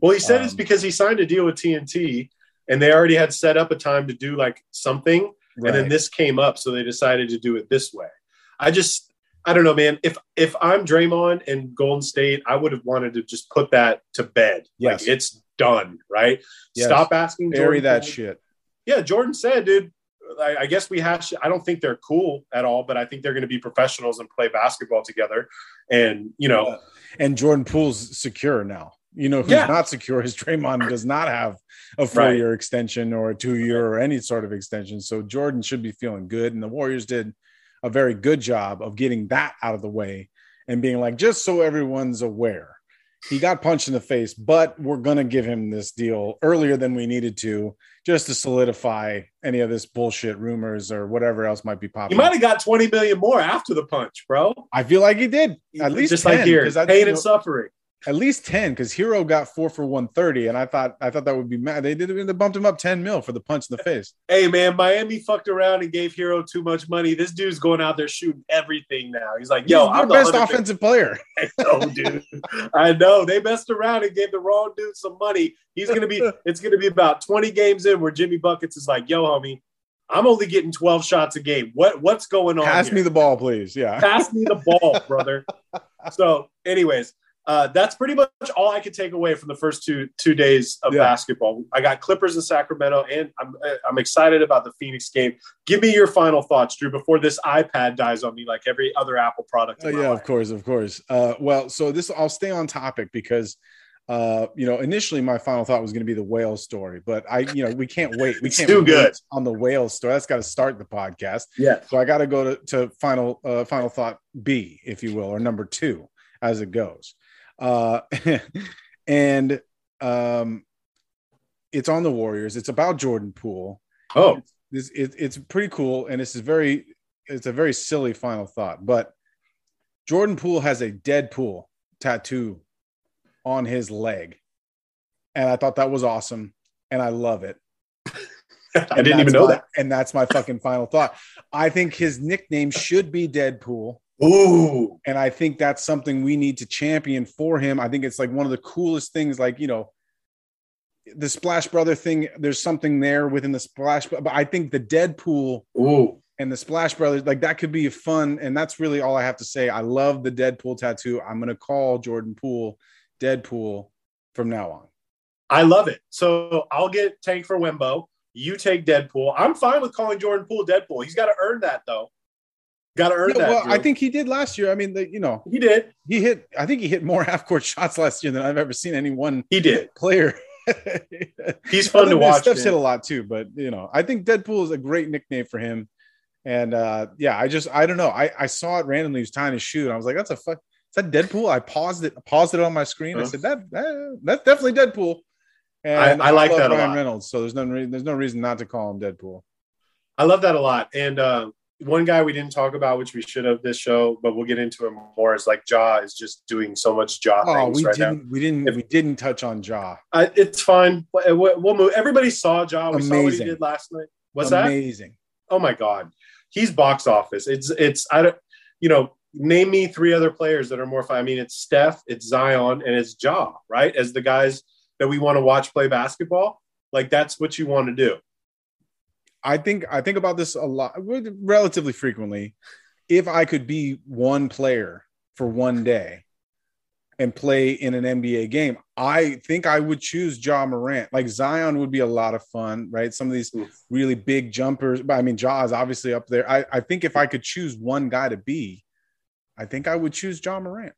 [SPEAKER 1] Well, he said it's
[SPEAKER 2] Um,
[SPEAKER 1] because he signed a deal with TNT and they already had set up a time to do like something. And then this came up, so they decided to do it this way. I just, I don't know, man. If if I'm Draymond and Golden State, I would have wanted to just put that to bed.
[SPEAKER 2] Yes.
[SPEAKER 1] Like it's done, right?
[SPEAKER 2] Yes.
[SPEAKER 1] Stop asking.
[SPEAKER 2] bury
[SPEAKER 1] Jordan
[SPEAKER 2] that
[SPEAKER 1] Poole-
[SPEAKER 2] shit.
[SPEAKER 1] Yeah, Jordan said, dude. I, I guess we hash. I don't think they're cool at all, but I think they're going to be professionals and play basketball together. And you know,
[SPEAKER 2] And Jordan Poole's secure now. You know who's
[SPEAKER 1] Yeah.
[SPEAKER 2] not secure is Draymond does not have a four year extension or a two year or any sort of extension. So Jordan should be feeling good. And the Warriors did a very good job of getting that out of the way and being like, just so everyone's aware, he got punched in the face, but we're going to give him this deal earlier than we needed to just to solidify any of this bullshit rumors or whatever else might be popping.
[SPEAKER 1] he might have got 20 million more after the punch, bro.
[SPEAKER 2] I feel like he did at least
[SPEAKER 1] just
[SPEAKER 2] 10,
[SPEAKER 1] like here, pain and suffering.
[SPEAKER 2] At least 10 because herro got four for 130 and i thought i thought that would be mad they did they bumped him up 10 mil for the punch in the face
[SPEAKER 1] Hey man, Miami fucked around and gave Herro too much money. This dude's going out there shooting everything now. He's like, yo,
[SPEAKER 2] He's
[SPEAKER 1] I'm the
[SPEAKER 2] best
[SPEAKER 1] 100
[SPEAKER 2] offensive player
[SPEAKER 1] I know, dude. I know they messed around and gave the wrong dude some money. He's gonna be. It's gonna be about 20 games in where Jimmy buckets is like, yo, homie, I'm only getting 12 shots a game. What what's going on?
[SPEAKER 2] pass
[SPEAKER 1] here?
[SPEAKER 2] me the ball please yeah
[SPEAKER 1] pass me the ball, brother. So, anyways, uh, that's pretty much all I could take away from the first two two days of
[SPEAKER 2] Yeah.
[SPEAKER 1] basketball. I got Clippers in Sacramento, and I'm I'm excited about the Phoenix game. Give me your final thoughts, Drew, before this iPad dies on me like every other Apple product.
[SPEAKER 2] Uh, yeah
[SPEAKER 1] life.
[SPEAKER 2] of course of course uh, well so this i'll stay on topic because uh, you know, initially my final thought was going to be the whale story, but I, you know, we can't wait. We can't
[SPEAKER 1] too
[SPEAKER 2] wait
[SPEAKER 1] good.
[SPEAKER 2] on the whale story. That's got to start the podcast.
[SPEAKER 1] Yeah.
[SPEAKER 2] So I got to go to, to final uh, final thought B, if you will, or number two as it goes. Uh, and um, it's on the Warriors. It's about Jordan Poole.
[SPEAKER 1] Oh,
[SPEAKER 2] This it, it's pretty cool, and this is very it's a very silly final thought, but Jordan Poole has a Deadpool tattoo on his leg, and I thought that was awesome, and I love it.
[SPEAKER 1] I didn't even know
[SPEAKER 2] my-
[SPEAKER 1] that.
[SPEAKER 2] And that's my fucking final thought. I think his nickname should be Deadpool.
[SPEAKER 1] Ooh,
[SPEAKER 2] And I think that's something we need to champion for him. I think it's like one of the coolest things, like, you know, the Splash Brother thing. There's something there within the Splash, but I think the Deadpool
[SPEAKER 1] ooh.
[SPEAKER 2] and the Splash Brothers, like that could be fun. And that's really all I have to say. I love the Deadpool tattoo. I'm going to call Jordan Poole Deadpool from now on.
[SPEAKER 1] I love it. So I'll get Tank for Wimbo. You take Deadpool. I'm fine with calling Jordan Poole Deadpool. He's got to earn that though. Got to earn
[SPEAKER 2] Yeah,
[SPEAKER 1] that.
[SPEAKER 2] well,
[SPEAKER 1] Drew.
[SPEAKER 2] I think he did last year. I mean, the, you know,
[SPEAKER 1] he did.
[SPEAKER 2] he hit, I think he hit more half court shots last year than I've ever seen any one
[SPEAKER 1] He did.
[SPEAKER 2] player.
[SPEAKER 1] He's fun to watch.
[SPEAKER 2] Steph's
[SPEAKER 1] man.
[SPEAKER 2] hit a lot too, but you know, I think Deadpool is a great nickname for him. And uh yeah, I just I don't know. I, I saw it randomly. He was tying his shoe, and I was like, "That's a fuck. Is that Deadpool?" I paused it, paused it on my screen. I
[SPEAKER 1] Huh?
[SPEAKER 2] said, "That, that that's definitely Deadpool." And
[SPEAKER 1] I- I like that a
[SPEAKER 2] Ryan
[SPEAKER 1] lot.
[SPEAKER 2] Reynolds, so there's no re- there's no reason not to call him Deadpool.
[SPEAKER 1] I love that a lot. And uh, one guy we didn't talk about, which we should have this show, but we'll get into it more. Is like Ja is just doing so much Ja
[SPEAKER 2] Oh,
[SPEAKER 1] things
[SPEAKER 2] we
[SPEAKER 1] right
[SPEAKER 2] didn't
[SPEAKER 1] now.
[SPEAKER 2] we didn't
[SPEAKER 1] If-
[SPEAKER 2] we didn't touch on Ja.
[SPEAKER 1] I, it's fine. We'll, we'll move. Everybody saw Ja. We saw what he
[SPEAKER 2] Amazing.
[SPEAKER 1] did last night. What's that?
[SPEAKER 2] Amazing.
[SPEAKER 1] Oh my god, he's box office. It's it's I don't you know name me three other players that are more fun. I mean, it's Steph, it's Zion, and it's Ja. Right as the guys that we want to watch play basketball. Like that's what you want to do.
[SPEAKER 2] I think I think about this a lot, relatively frequently. If I could be one player for one day and play in an NBA game, I think I would choose Ja Morant. Like Zion would be a lot of fun, right? Some of these really big jumpers, but I mean, Ja is obviously up there. I, I think if I could choose one guy to be, I think I would choose Ja Morant.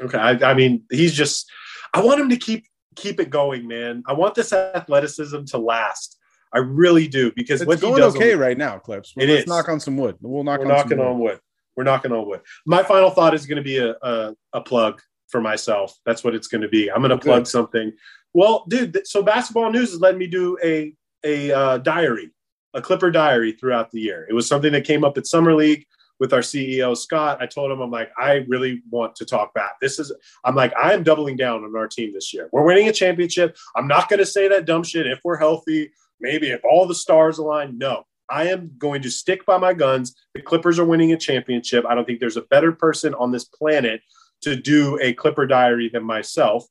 [SPEAKER 1] Okay, I, I mean, he's just. I want him to keep keep it going, man. I want this athleticism to last. I really do because
[SPEAKER 2] It's
[SPEAKER 1] what he
[SPEAKER 2] going
[SPEAKER 1] does.
[SPEAKER 2] okay right now, Clips.
[SPEAKER 1] It
[SPEAKER 2] Let's
[SPEAKER 1] is.
[SPEAKER 2] knock on some wood. We'll knock
[SPEAKER 1] We're
[SPEAKER 2] on
[SPEAKER 1] knocking
[SPEAKER 2] wood.
[SPEAKER 1] on wood. We're knocking on wood. My final thought is going to be a, a a plug for myself. That's what it's going to be. I'm going to plug something. Well, dude, th- so basketball news is letting me do a a uh, diary, a Clipper diary throughout the year. It was something that came up at Summer League with our CEO Scott. I told him, I'm like, I really want to talk back. This is, I'm like, I am doubling down on our team this year. We're winning a championship. I'm not going to say that dumb shit. If we're healthy, maybe if all the stars align. No, I am going to stick by my guns. The Clippers are winning a championship. I don't think there's a better person on this planet to do a Clipper diary than myself.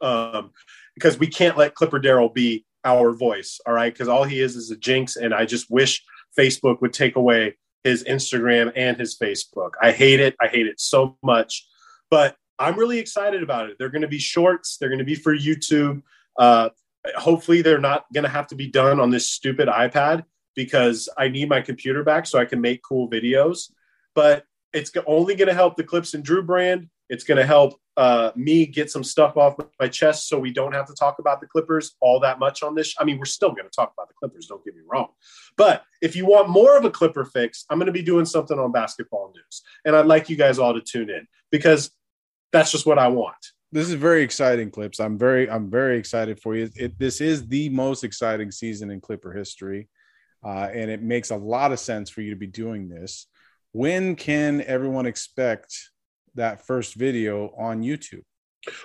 [SPEAKER 1] Um, because we can't let Clipper Daryl be our voice, all right? Because all he is is a jinx, and I just wish Facebook would take away his Instagram and his Facebook. I hate it. I hate it so much. But I'm really excited about it. They're going to be shorts. They're going to be for YouTube. Uh, hopefully, they're not going to have to be done on this stupid iPad because I need my computer back so I can make cool videos. But it's only going to help the Clips and Drew brand. It's going to help uh, me get some stuff off my chest so we don't have to talk about the Clippers all that much on this. I mean, we're still going to talk about the Clippers, don't get me wrong. But if you want more of a Clipper fix, I'm going to be doing something on basketball news. And I'd like you guys all to tune in because that's just what I want.
[SPEAKER 2] This is very exciting clips i'm very i'm very excited for you it, this is the most exciting season in clipper history uh, and it makes a lot of sense for you to be doing this when can everyone expect that first video on youtube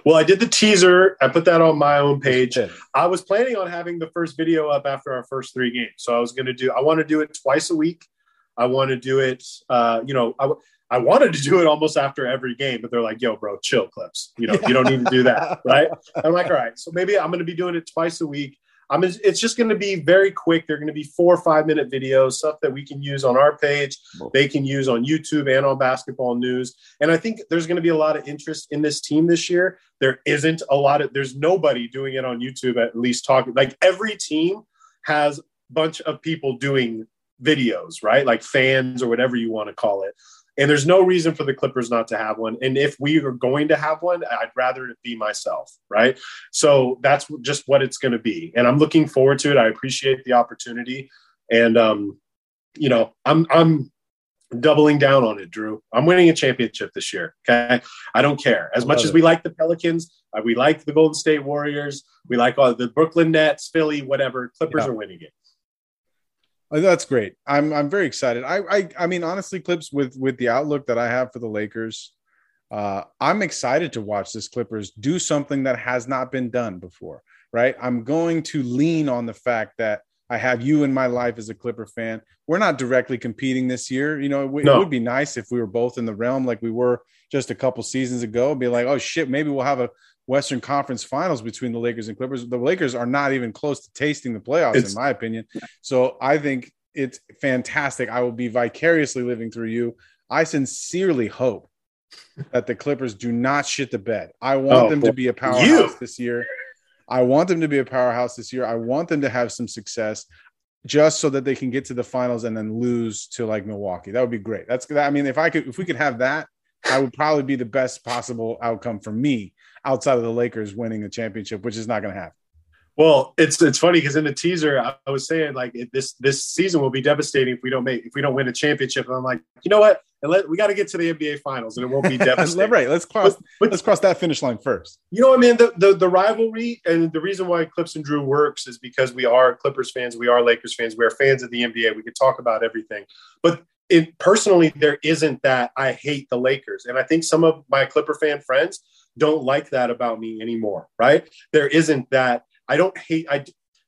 [SPEAKER 1] Well, I did the teaser. I put that on my own page. I was planning on having the first video up after our first three games. So I was going to do, I want to do it twice a week. I want to do it, uh, you know, I, I wanted to do it almost after every game, but they're like, yo, bro, chill clips. You know, you don't need to do that. Right. I'm like, all right. So maybe I'm going to be doing it twice a week. I'm, it's just going to be very quick. They're going to be four or five minute videos, stuff that we can use on our page. They can use on YouTube and on basketball news. And I think there's going to be a lot of interest in this team this year. There isn't a lot of, there's nobody doing it on YouTube, at least talking. Like every team has a bunch of people doing videos, right? Like fans or whatever you want to call it. And there's no reason for the Clippers not to have one. And if we are going to have one, I'd rather it be myself, right? So that's just what it's going to be. And I'm looking forward to it. I appreciate the opportunity. And, um, you know, I'm, I'm, doubling down on it, Drew. I'm winning a championship this year. Okay. I don't care. As much
[SPEAKER 2] love
[SPEAKER 1] as
[SPEAKER 2] it.
[SPEAKER 1] we like the Pelicans, uh, we like the Golden State Warriors, we like all the Brooklyn Nets, Philly, whatever. Clippers
[SPEAKER 2] Yeah.
[SPEAKER 1] are winning it.
[SPEAKER 2] Oh, That's great. I'm I'm very excited. I I I mean honestly, clips with with the outlook that I have for the Lakers, uh, I'm excited to watch this Clippers do something that has not been done before. Right. I'm going to lean on the fact that I have you in my life as a Clipper fan. We're not directly competing this year. You know, it,
[SPEAKER 1] No.
[SPEAKER 2] it would be nice if we were both in the realm like we were just a couple seasons ago. Be like, oh shit, maybe we'll have a Western Conference Finals between the Lakers and Clippers. The Lakers are not even close to tasting the playoffs,
[SPEAKER 1] It's-
[SPEAKER 2] in my opinion. So I think it's fantastic. I will be vicariously living through you. I sincerely hope that the Clippers do not shit the bed. I want
[SPEAKER 1] Oh,
[SPEAKER 2] them
[SPEAKER 1] boy.
[SPEAKER 2] to be a powerhouse
[SPEAKER 1] You.
[SPEAKER 2] this year. I want them to be a powerhouse this year. I want them to have some success just so that they can get to the finals and then lose to like Milwaukee. That would be great. That's I mean, if I could if we could have that, I would probably be the best possible outcome for me outside of the Lakers winning a championship, which is not going to happen.
[SPEAKER 1] Well, it's it's funny because in the teaser I, I was saying like it, this this season will be devastating if we don't make if we don't win a championship. And I'm like, you know what? And let, we got to get to the NBA Finals, and it won't be devastating.
[SPEAKER 2] right. Let's cross
[SPEAKER 1] But, but
[SPEAKER 2] let's cross that finish line first.
[SPEAKER 1] You know what, man? The, the the rivalry and the reason why Clips and Drew works is because we are Clippers fans, we are Lakers fans, we are fans of the NBA. We could talk about everything, but it personally there isn't that I hate the Lakers, and I think some of my Clipper fan friends don't like that about me anymore. Right? There isn't that I don't hate I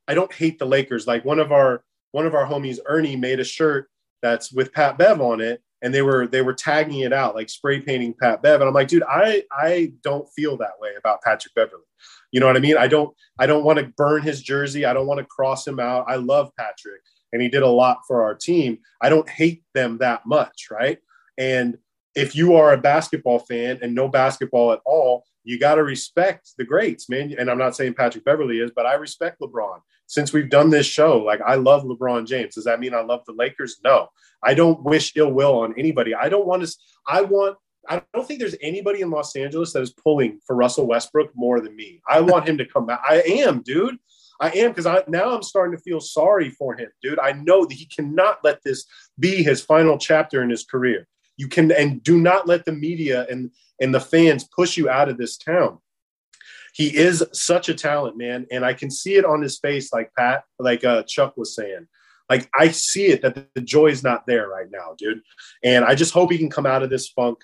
[SPEAKER 1] I don't hate the Lakers. Like one of our one of our homies, Ernie, made a shirt that's with Pat Bev on it, and they were they were tagging it out like spray painting Pat Bev, and I'm like, dude, I I don't feel that way about Patrick Beverley. You know what I mean? I don't I don't want to burn his jersey. I don't want to cross him out. I love Patrick, and he did a lot for our team. I don't hate them that much, right? And if you are a basketball fan and no basketball at all, you got to respect the greats, man. And I'm not saying Patrick Beverley is, but I respect LeBron. Since we've done this show, like I love LeBron James. Does that mean I love the Lakers? No. I don't wish ill will on anybody. I don't want to I want I don't think there's anybody in Los Angeles that is pulling for Russell Westbrook more than me. I want him to come back. I am, dude. I am because I now I'm starting to feel sorry for him, dude. I know that he cannot let this be his final chapter in his career. You can and do not let the media and and the fans push you out of this town. He is such a talent, man, and I can see it on his face, like Pat, like uh, Chuck was saying. Like I see it that the joy is not there right now, dude. And I just hope he can come out of this funk.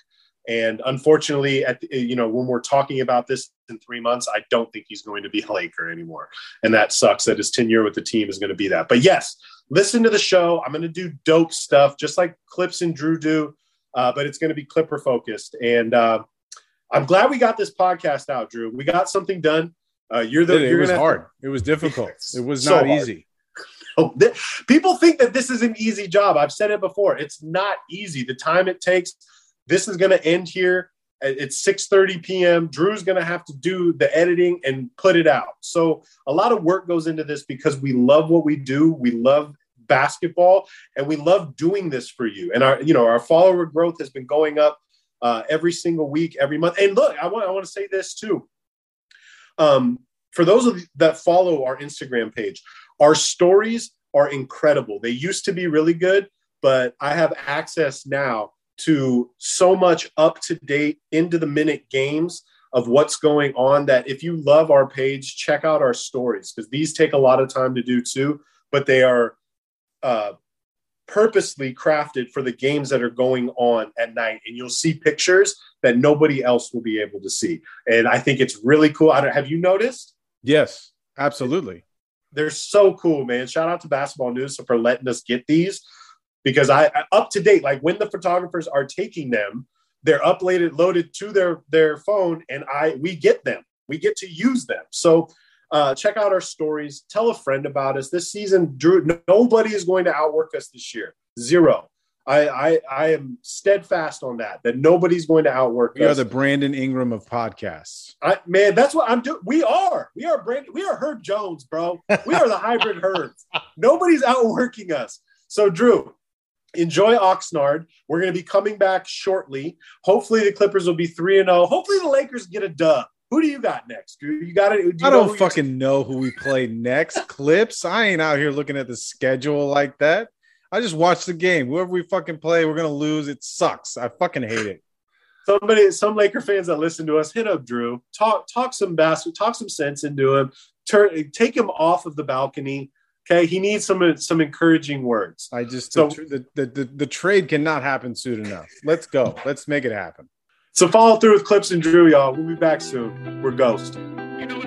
[SPEAKER 1] And unfortunately, at you know when we're talking about this in three months, I don't think he's going to be a Laker anymore, and that sucks. That his tenure with the team is going to be that. But yes, listen to the show. I'm going to do dope stuff, just like Clips and Drew do uh, but it's going to be Clipper focused. And uh, I'm glad we got this podcast out, Drew. We got something done. Uh, you're the.
[SPEAKER 2] It,
[SPEAKER 1] you're
[SPEAKER 2] was hard. To, it was difficult. It was so not hard. easy.
[SPEAKER 1] People think that this is an easy job. I've said it before. It's not easy. The time it takes. This is going to end here. It's 6:30 p.m. Drew's going to have to do the editing and put it out. So a lot of work goes into this because we love what we do. We love basketball, and we love doing this for you. And our, you know, our follower growth has been going up uh, every single week, every month. And look, I want I want to say this too. Um, for those of that follow our Instagram page, our stories are incredible. They used to be really good, but I have access now to so much up to date, into the minute games of what's going on that if you love our page, check out our stories because these take a lot of time to do too, but they are uh, purposely crafted for the games that are going on at night. And you'll see pictures that nobody else will be able to see. And i think it's really cool. I don't, have you noticed?
[SPEAKER 2] Yes absolutely.
[SPEAKER 1] They're so cool man. Shout out to basketball news for letting us get these because i up to date like when the photographers are taking them they're uploaded loaded to their their phone and i we get them. We get to use them. So uh, check out our stories. Tell a friend about us. This season, Drew, nobody is going to outwork us this year. Zero. I, I, I am steadfast on that. That nobody's going to outwork.
[SPEAKER 2] We us. are the Brandon Ingram of podcasts.
[SPEAKER 1] I, man, that's what I'm doing. We are. We are Brandon. We are Herb Jones, bro. We are the hybrid Herbs. Nobody's outworking us. So, Drew, enjoy Oxnard. We're going to be coming back shortly. Hopefully, the Clippers will be three and zero. Hopefully, the Lakers get a dub. Who do you got next? Drew? You got it.
[SPEAKER 2] Do I don't fucking know who we play next. Clips. I ain't out here looking at the schedule like that. I just watch the game. Whoever we fucking play, we're gonna lose. It sucks. I fucking hate it.
[SPEAKER 1] Somebody, some Laker fans that listen to us, hit up Drew. Talk, talk some bastard, talk some sense into him. Turn, take him off of the balcony. Okay, he needs some some encouraging words.
[SPEAKER 2] I just so, the, the, the, the trade cannot happen soon enough. Let's go. Let's make it happen.
[SPEAKER 1] So follow through with Clips and Drew, y'all. We'll be back soon. We're Ghost. You know